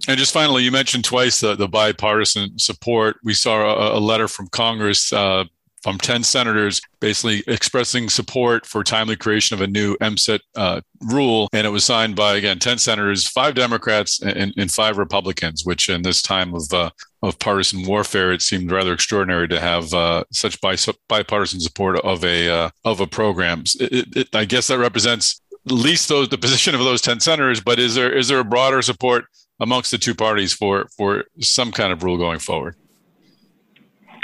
Speaker 1: And just finally, you mentioned twice the, the bipartisan support. We saw a, a letter from Congress uh, from 10 senators basically expressing support for timely creation of a new MCIT uh, rule. And it was signed by, again, 10 senators, five Democrats, and, and five Republicans, which in this time of, uh, of partisan warfare, it seemed rather extraordinary to have uh, such bipartisan support of a, uh, of a program. It, it, I guess that represents at least those the position of those 10 senators, but is there is there a broader support amongst the two parties for for some kind of rule going forward?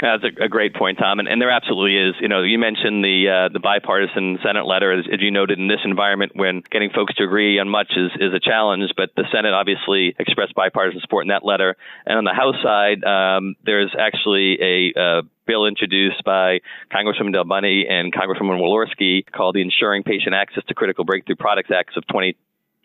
Speaker 8: That's a, a, great point, Tom, and, and, there absolutely is. You know, you mentioned the uh, the bipartisan Senate letter, as, as, you noted in this environment, when getting folks to agree on much is, is a challenge. But the Senate obviously expressed bipartisan support in that letter, and on the House side, um, there's actually a bill introduced by Congresswoman DelBene and Congresswoman Walorski called the Ensuring Patient Access to Critical Breakthrough Products Act of 20,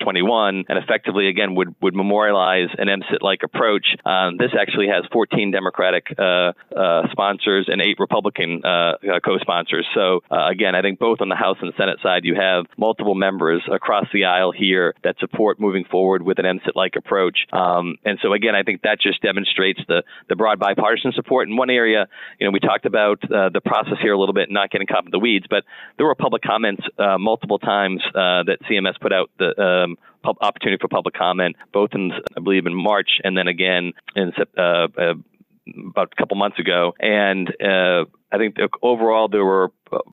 Speaker 8: 21 and effectively again would would memorialize an MCIT like approach. Um, this actually has 14 Democratic uh, uh, sponsors and eight Republican uh, uh, co-sponsors. So uh, again, I think both on the House and Senate side, you have multiple members across the aisle here that support moving forward with an MCIT like approach. Um, and so again, I think that just demonstrates the the broad bipartisan support. In one area, you know, we talked about uh, the process here a little bit, not getting caught in the weeds, but there were public comments multiple times that CMS put out the um, opportunity for public comment, both in, I believe, in March and then again in uh, uh, about a couple months ago. And uh, I think overall there were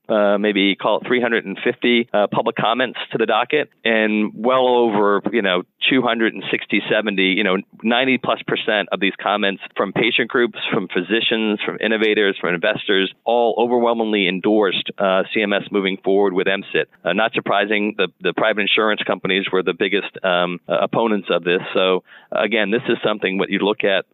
Speaker 8: uh, maybe call it 350 uh, public comments to the docket, and well over you know 260, 70, you know 90 plus percent of these comments from patient groups, from physicians, from innovators, from investors, all overwhelmingly endorsed uh, CMS moving forward with MCIT. Uh, not surprising, the the private insurance companies were the biggest um, uh, opponents of this. So again, this is something what you look at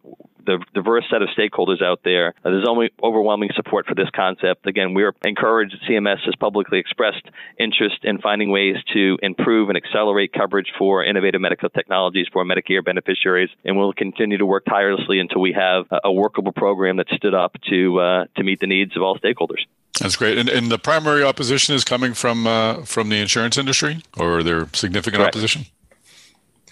Speaker 8: the diverse set of stakeholders out there. There's only overwhelming support for this concept. Again, we're encouraged. CMS has publicly expressed interest in finding ways to improve and accelerate coverage for innovative medical technologies for Medicare beneficiaries, and we'll continue to work tirelessly until we have a workable program that stood up to uh, to meet the needs of all stakeholders.
Speaker 1: That's great. And, and the primary opposition is coming from uh, from the insurance industry, or are there significant Correct. opposition?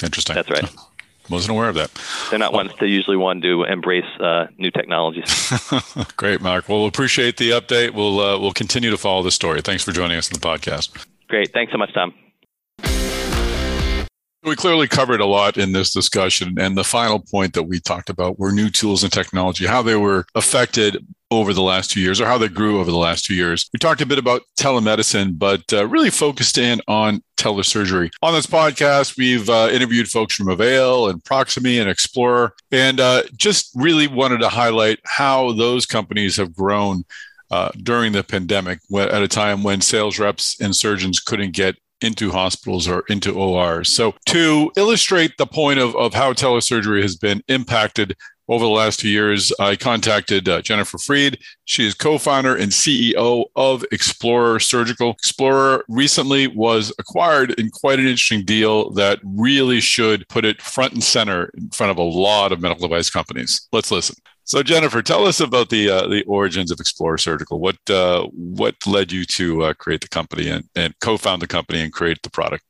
Speaker 1: Interesting.
Speaker 8: That's right. [laughs]
Speaker 1: Wasn't aware of that.
Speaker 8: They're not ones to usually want to embrace uh, new technologies. [laughs]
Speaker 1: Great, Mark. Well, we'll appreciate the update. We'll uh, we'll continue to follow the story. Thanks for joining us on the podcast.
Speaker 8: Great. Thanks so much, Tom.
Speaker 1: We clearly covered a lot in this discussion. And the final point that we talked about were new tools and technology, how they were affected over the last two years or how they grew over the last two years. We talked a bit about telemedicine, but uh, really focused in on telesurgery. On this podcast, we've uh, interviewed folks from Avail and Proximie and Explorer, and uh, just really wanted to highlight how those companies have grown uh, during the pandemic at a time when sales reps and surgeons couldn't get into hospitals or into ORs. So, to illustrate the point of, of how telesurgery has been impacted over the last two years, I contacted uh, Jennifer Fried. She is co founder and CEO of Explorer Surgical. Explorer recently was acquired in quite an interesting deal that really should put it front and center in front of a lot of medical device companies. Let's listen. So Jennifer, tell us about the uh, the origins of Explorer Surgical. What uh, what led you to uh, create the company and, and co-found the company and create the product?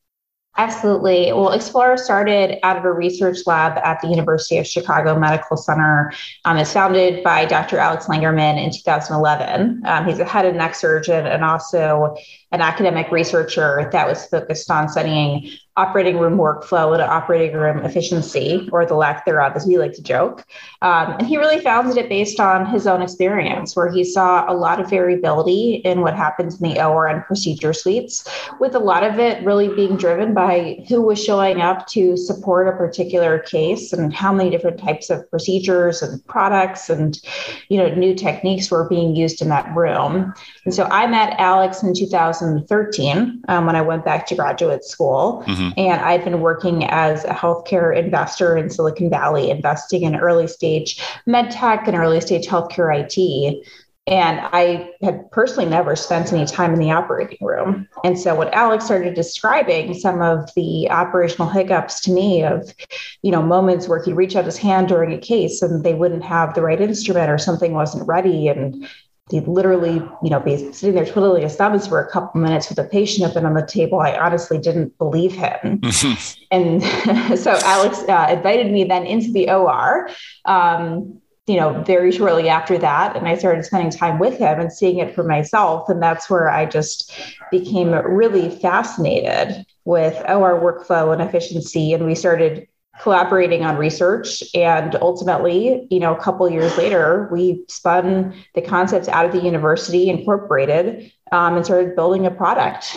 Speaker 9: Absolutely. Well, Explorer started out of a research lab at the University of Chicago Medical Center. Um, it's founded by Dr. Alex Langerman in 2011. Um, he's a head and neck surgeon and also an academic researcher that was focused on studying operating room workflow and operating room efficiency, or the lack thereof, as we like to joke. Um, and he really founded it based on his own experience, where he saw a lot of variability in what happens in the OR and procedure suites, with a lot of it really being driven by who was showing up to support a particular case and how many different types of procedures and products and you know new techniques were being used in that room. And so I met Alex in 2000. 2013 um, when I went back to graduate school. Mm-hmm. And I've been working as a healthcare investor in Silicon Valley, investing in early stage med tech and early stage healthcare IT. And I had personally never spent any time in the operating room. And so when Alex started describing some of the operational hiccups to me of, you know, moments where he'd reach out his hand during a case and they wouldn't have the right instrument or something wasn't ready and he'd literally, you know, be sitting there twiddling his thumbs for a couple minutes with a patient up and on the table. I honestly didn't believe him. [laughs] and [laughs] so Alex uh, invited me then into the OR. Um, you know, very shortly after that, and I started spending time with him and seeing it for myself. And that's where I just became really fascinated with OR workflow and efficiency. And we started collaborating on research and ultimately you know a couple years later we spun the concepts out of the university incorporated um, and started building a product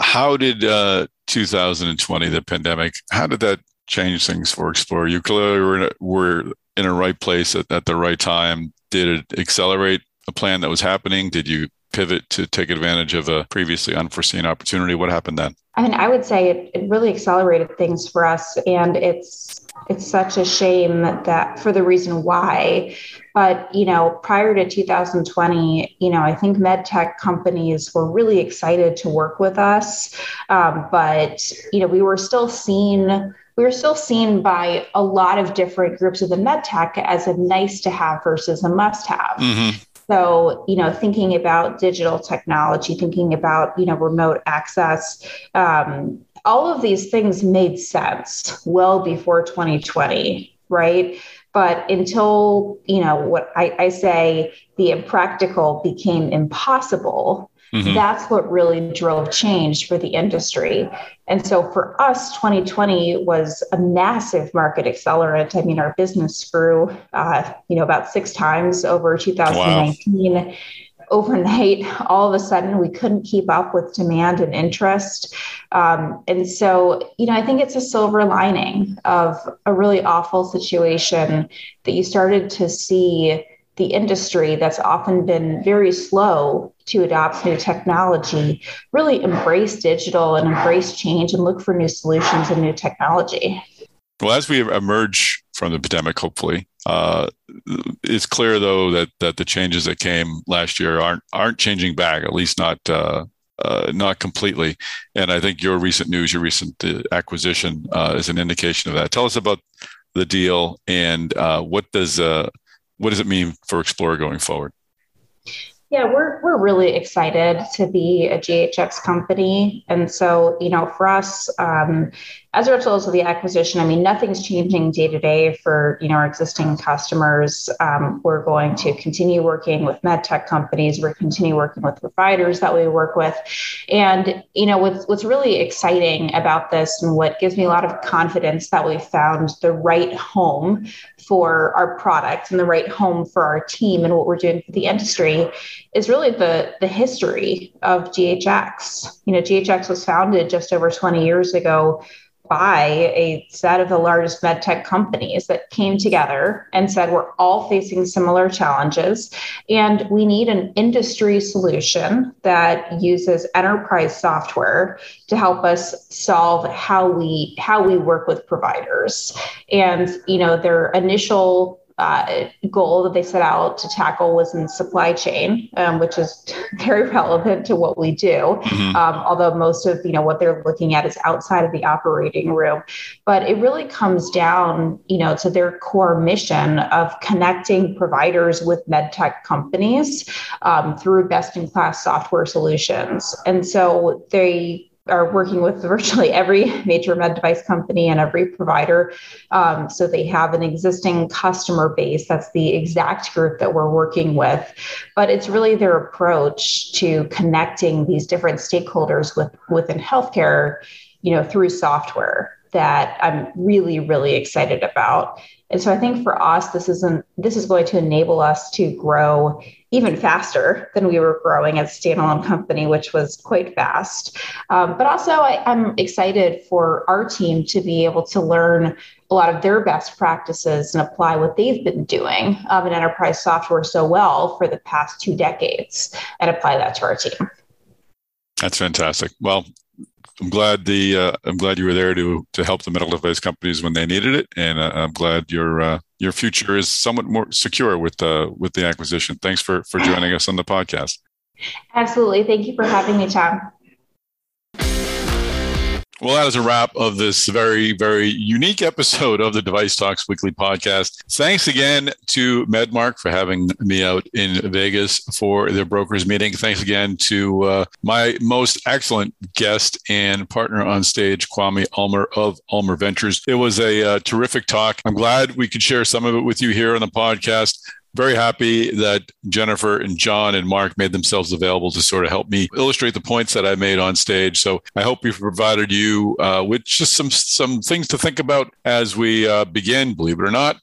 Speaker 1: how did uh, 2020, the pandemic, how did that change things for Explorer? You clearly were in a, were in a right place at, at the right time. Did it accelerate a plan that was happening? Did you pivot to take advantage of a previously unforeseen opportunity? What happened then?
Speaker 9: I mean, I would say it, it really accelerated things for us, and it's it's such a shame that for the reason why. But you know, prior to 2020, you know, I think med tech companies were really excited to work with us, um, but you know, we were still seen we were still seen by a lot of different groups of the med tech as a nice to have versus a must have. Mm-hmm. So, you know, thinking about digital technology, thinking about, you know, remote access, um, all of these things made sense well before 2020, right? But until, you know, what I, I say the impractical became impossible, Mm-hmm. That's what really drove change for the industry. And so for us, 2020 was a massive market accelerant. I mean, our business grew, uh, you know, about six times over 2019. Wow. Overnight, all of a sudden, we couldn't keep up with demand and interest. Um, and so, you know, I think it's a silver lining of a really awful situation that you started to see the industry that's often been very slow to adopt new technology really embrace digital and embrace change and look for new solutions and new technology.
Speaker 1: Well, as we emerge from the pandemic, hopefully, uh, it's clear though that that the changes that came last year aren't aren't changing back, at least not uh, uh, not completely. And I think your recent news, your recent uh, acquisition, uh, is an indication of that. Tell us about the deal and uh, what does what does it mean for Explorer going forward?
Speaker 9: Yeah, we're we're really excited to be a GHX company, and so you know, for us, um, as a result of the acquisition, I mean, nothing's changing day to day for you know our existing customers. Um, we're going to continue working with med tech companies. We're continue working with providers that we work with, and you know, what's what's really exciting about this, and what gives me a lot of confidence that we found the right home for our product and the right home for our team and what we're doing for the industry is really the the history of GHX. You know, GHX was founded just over 20 years ago by a set of the largest med tech companies that came together and said we're all facing similar challenges and we need an industry solution that uses enterprise software to help us solve how we how we work with providers and you know their initial uh, goal that they set out to tackle was in supply chain, um, which is [laughs] very relevant to what we do. Mm-hmm. Um, although most of you know what they're looking at is outside of the operating room, but it really comes down you know to their core mission of connecting providers with medtech companies um, through best in class software solutions, and so they are working with virtually every major med device company and every provider. Um, so they have an existing customer base. That's the exact group that we're working with. But it's really their approach to connecting these different stakeholders with within healthcare, you know, through software that I'm really, really excited about. And so I think for us, this isn't this is going to enable us to grow even faster than we were growing as a standalone company, which was quite fast. Um, but also, I, I'm excited for our team to be able to learn a lot of their best practices and apply what they've been doing um, in enterprise software so well for the past two decades and apply that to our team.
Speaker 1: That's fantastic. Well, I'm glad the uh, I'm glad you were there to to help the medical device companies when they needed it, and uh, I'm glad your uh, your future is somewhat more secure with the with the acquisition. Thanks for for joining us on the podcast.
Speaker 9: Absolutely, thank you for having me, Tom.
Speaker 1: Well, that is a wrap of this very, very unique episode of the Device Talks Weekly podcast. Thanks again to MedMarc for having me out in Vegas for their brokers meeting. Thanks again to uh, my most excellent guest and partner on stage, Kwame Ulmer of Ulmer Ventures. It was a uh, terrific talk. I'm glad we could share some of it with you here on the podcast very happy that Jennifer and John and Mark made themselves available to sort of help me illustrate the points that I made on stage. So I hope we've provided you uh, with just some some things to think about as we uh, begin, believe it or not,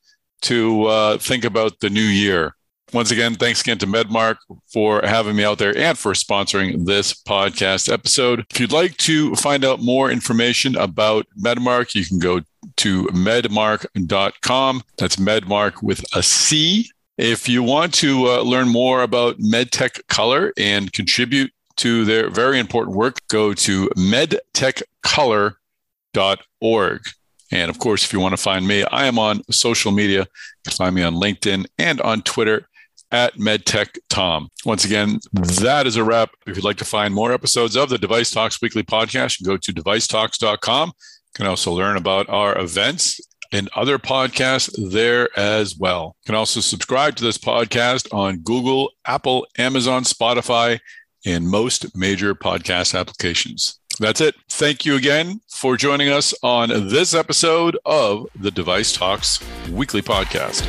Speaker 1: to uh, think about the new year. Once again, thanks again to MedMarc for having me out there and for sponsoring this podcast episode. If you'd like to find out more information about MedMarc, you can go to medmarc.com. That's MedMarc with a C. If you want to uh, learn more about MedTech Color and contribute to their very important work, go to medtechcolor.org. And of course, if you want to find me, I am on social media. You can find me on LinkedIn and on Twitter at MedTech Tom. Once again, that is a wrap. If you'd like to find more episodes of the Device Talks Weekly Podcast, go to devicetalks.com. You can also learn about our events and other podcasts there as well. You can also subscribe to this podcast on Google, Apple, Amazon, Spotify, and most major podcast applications. That's it. Thank you again for joining us on this episode of the Device Talks Weekly Podcast.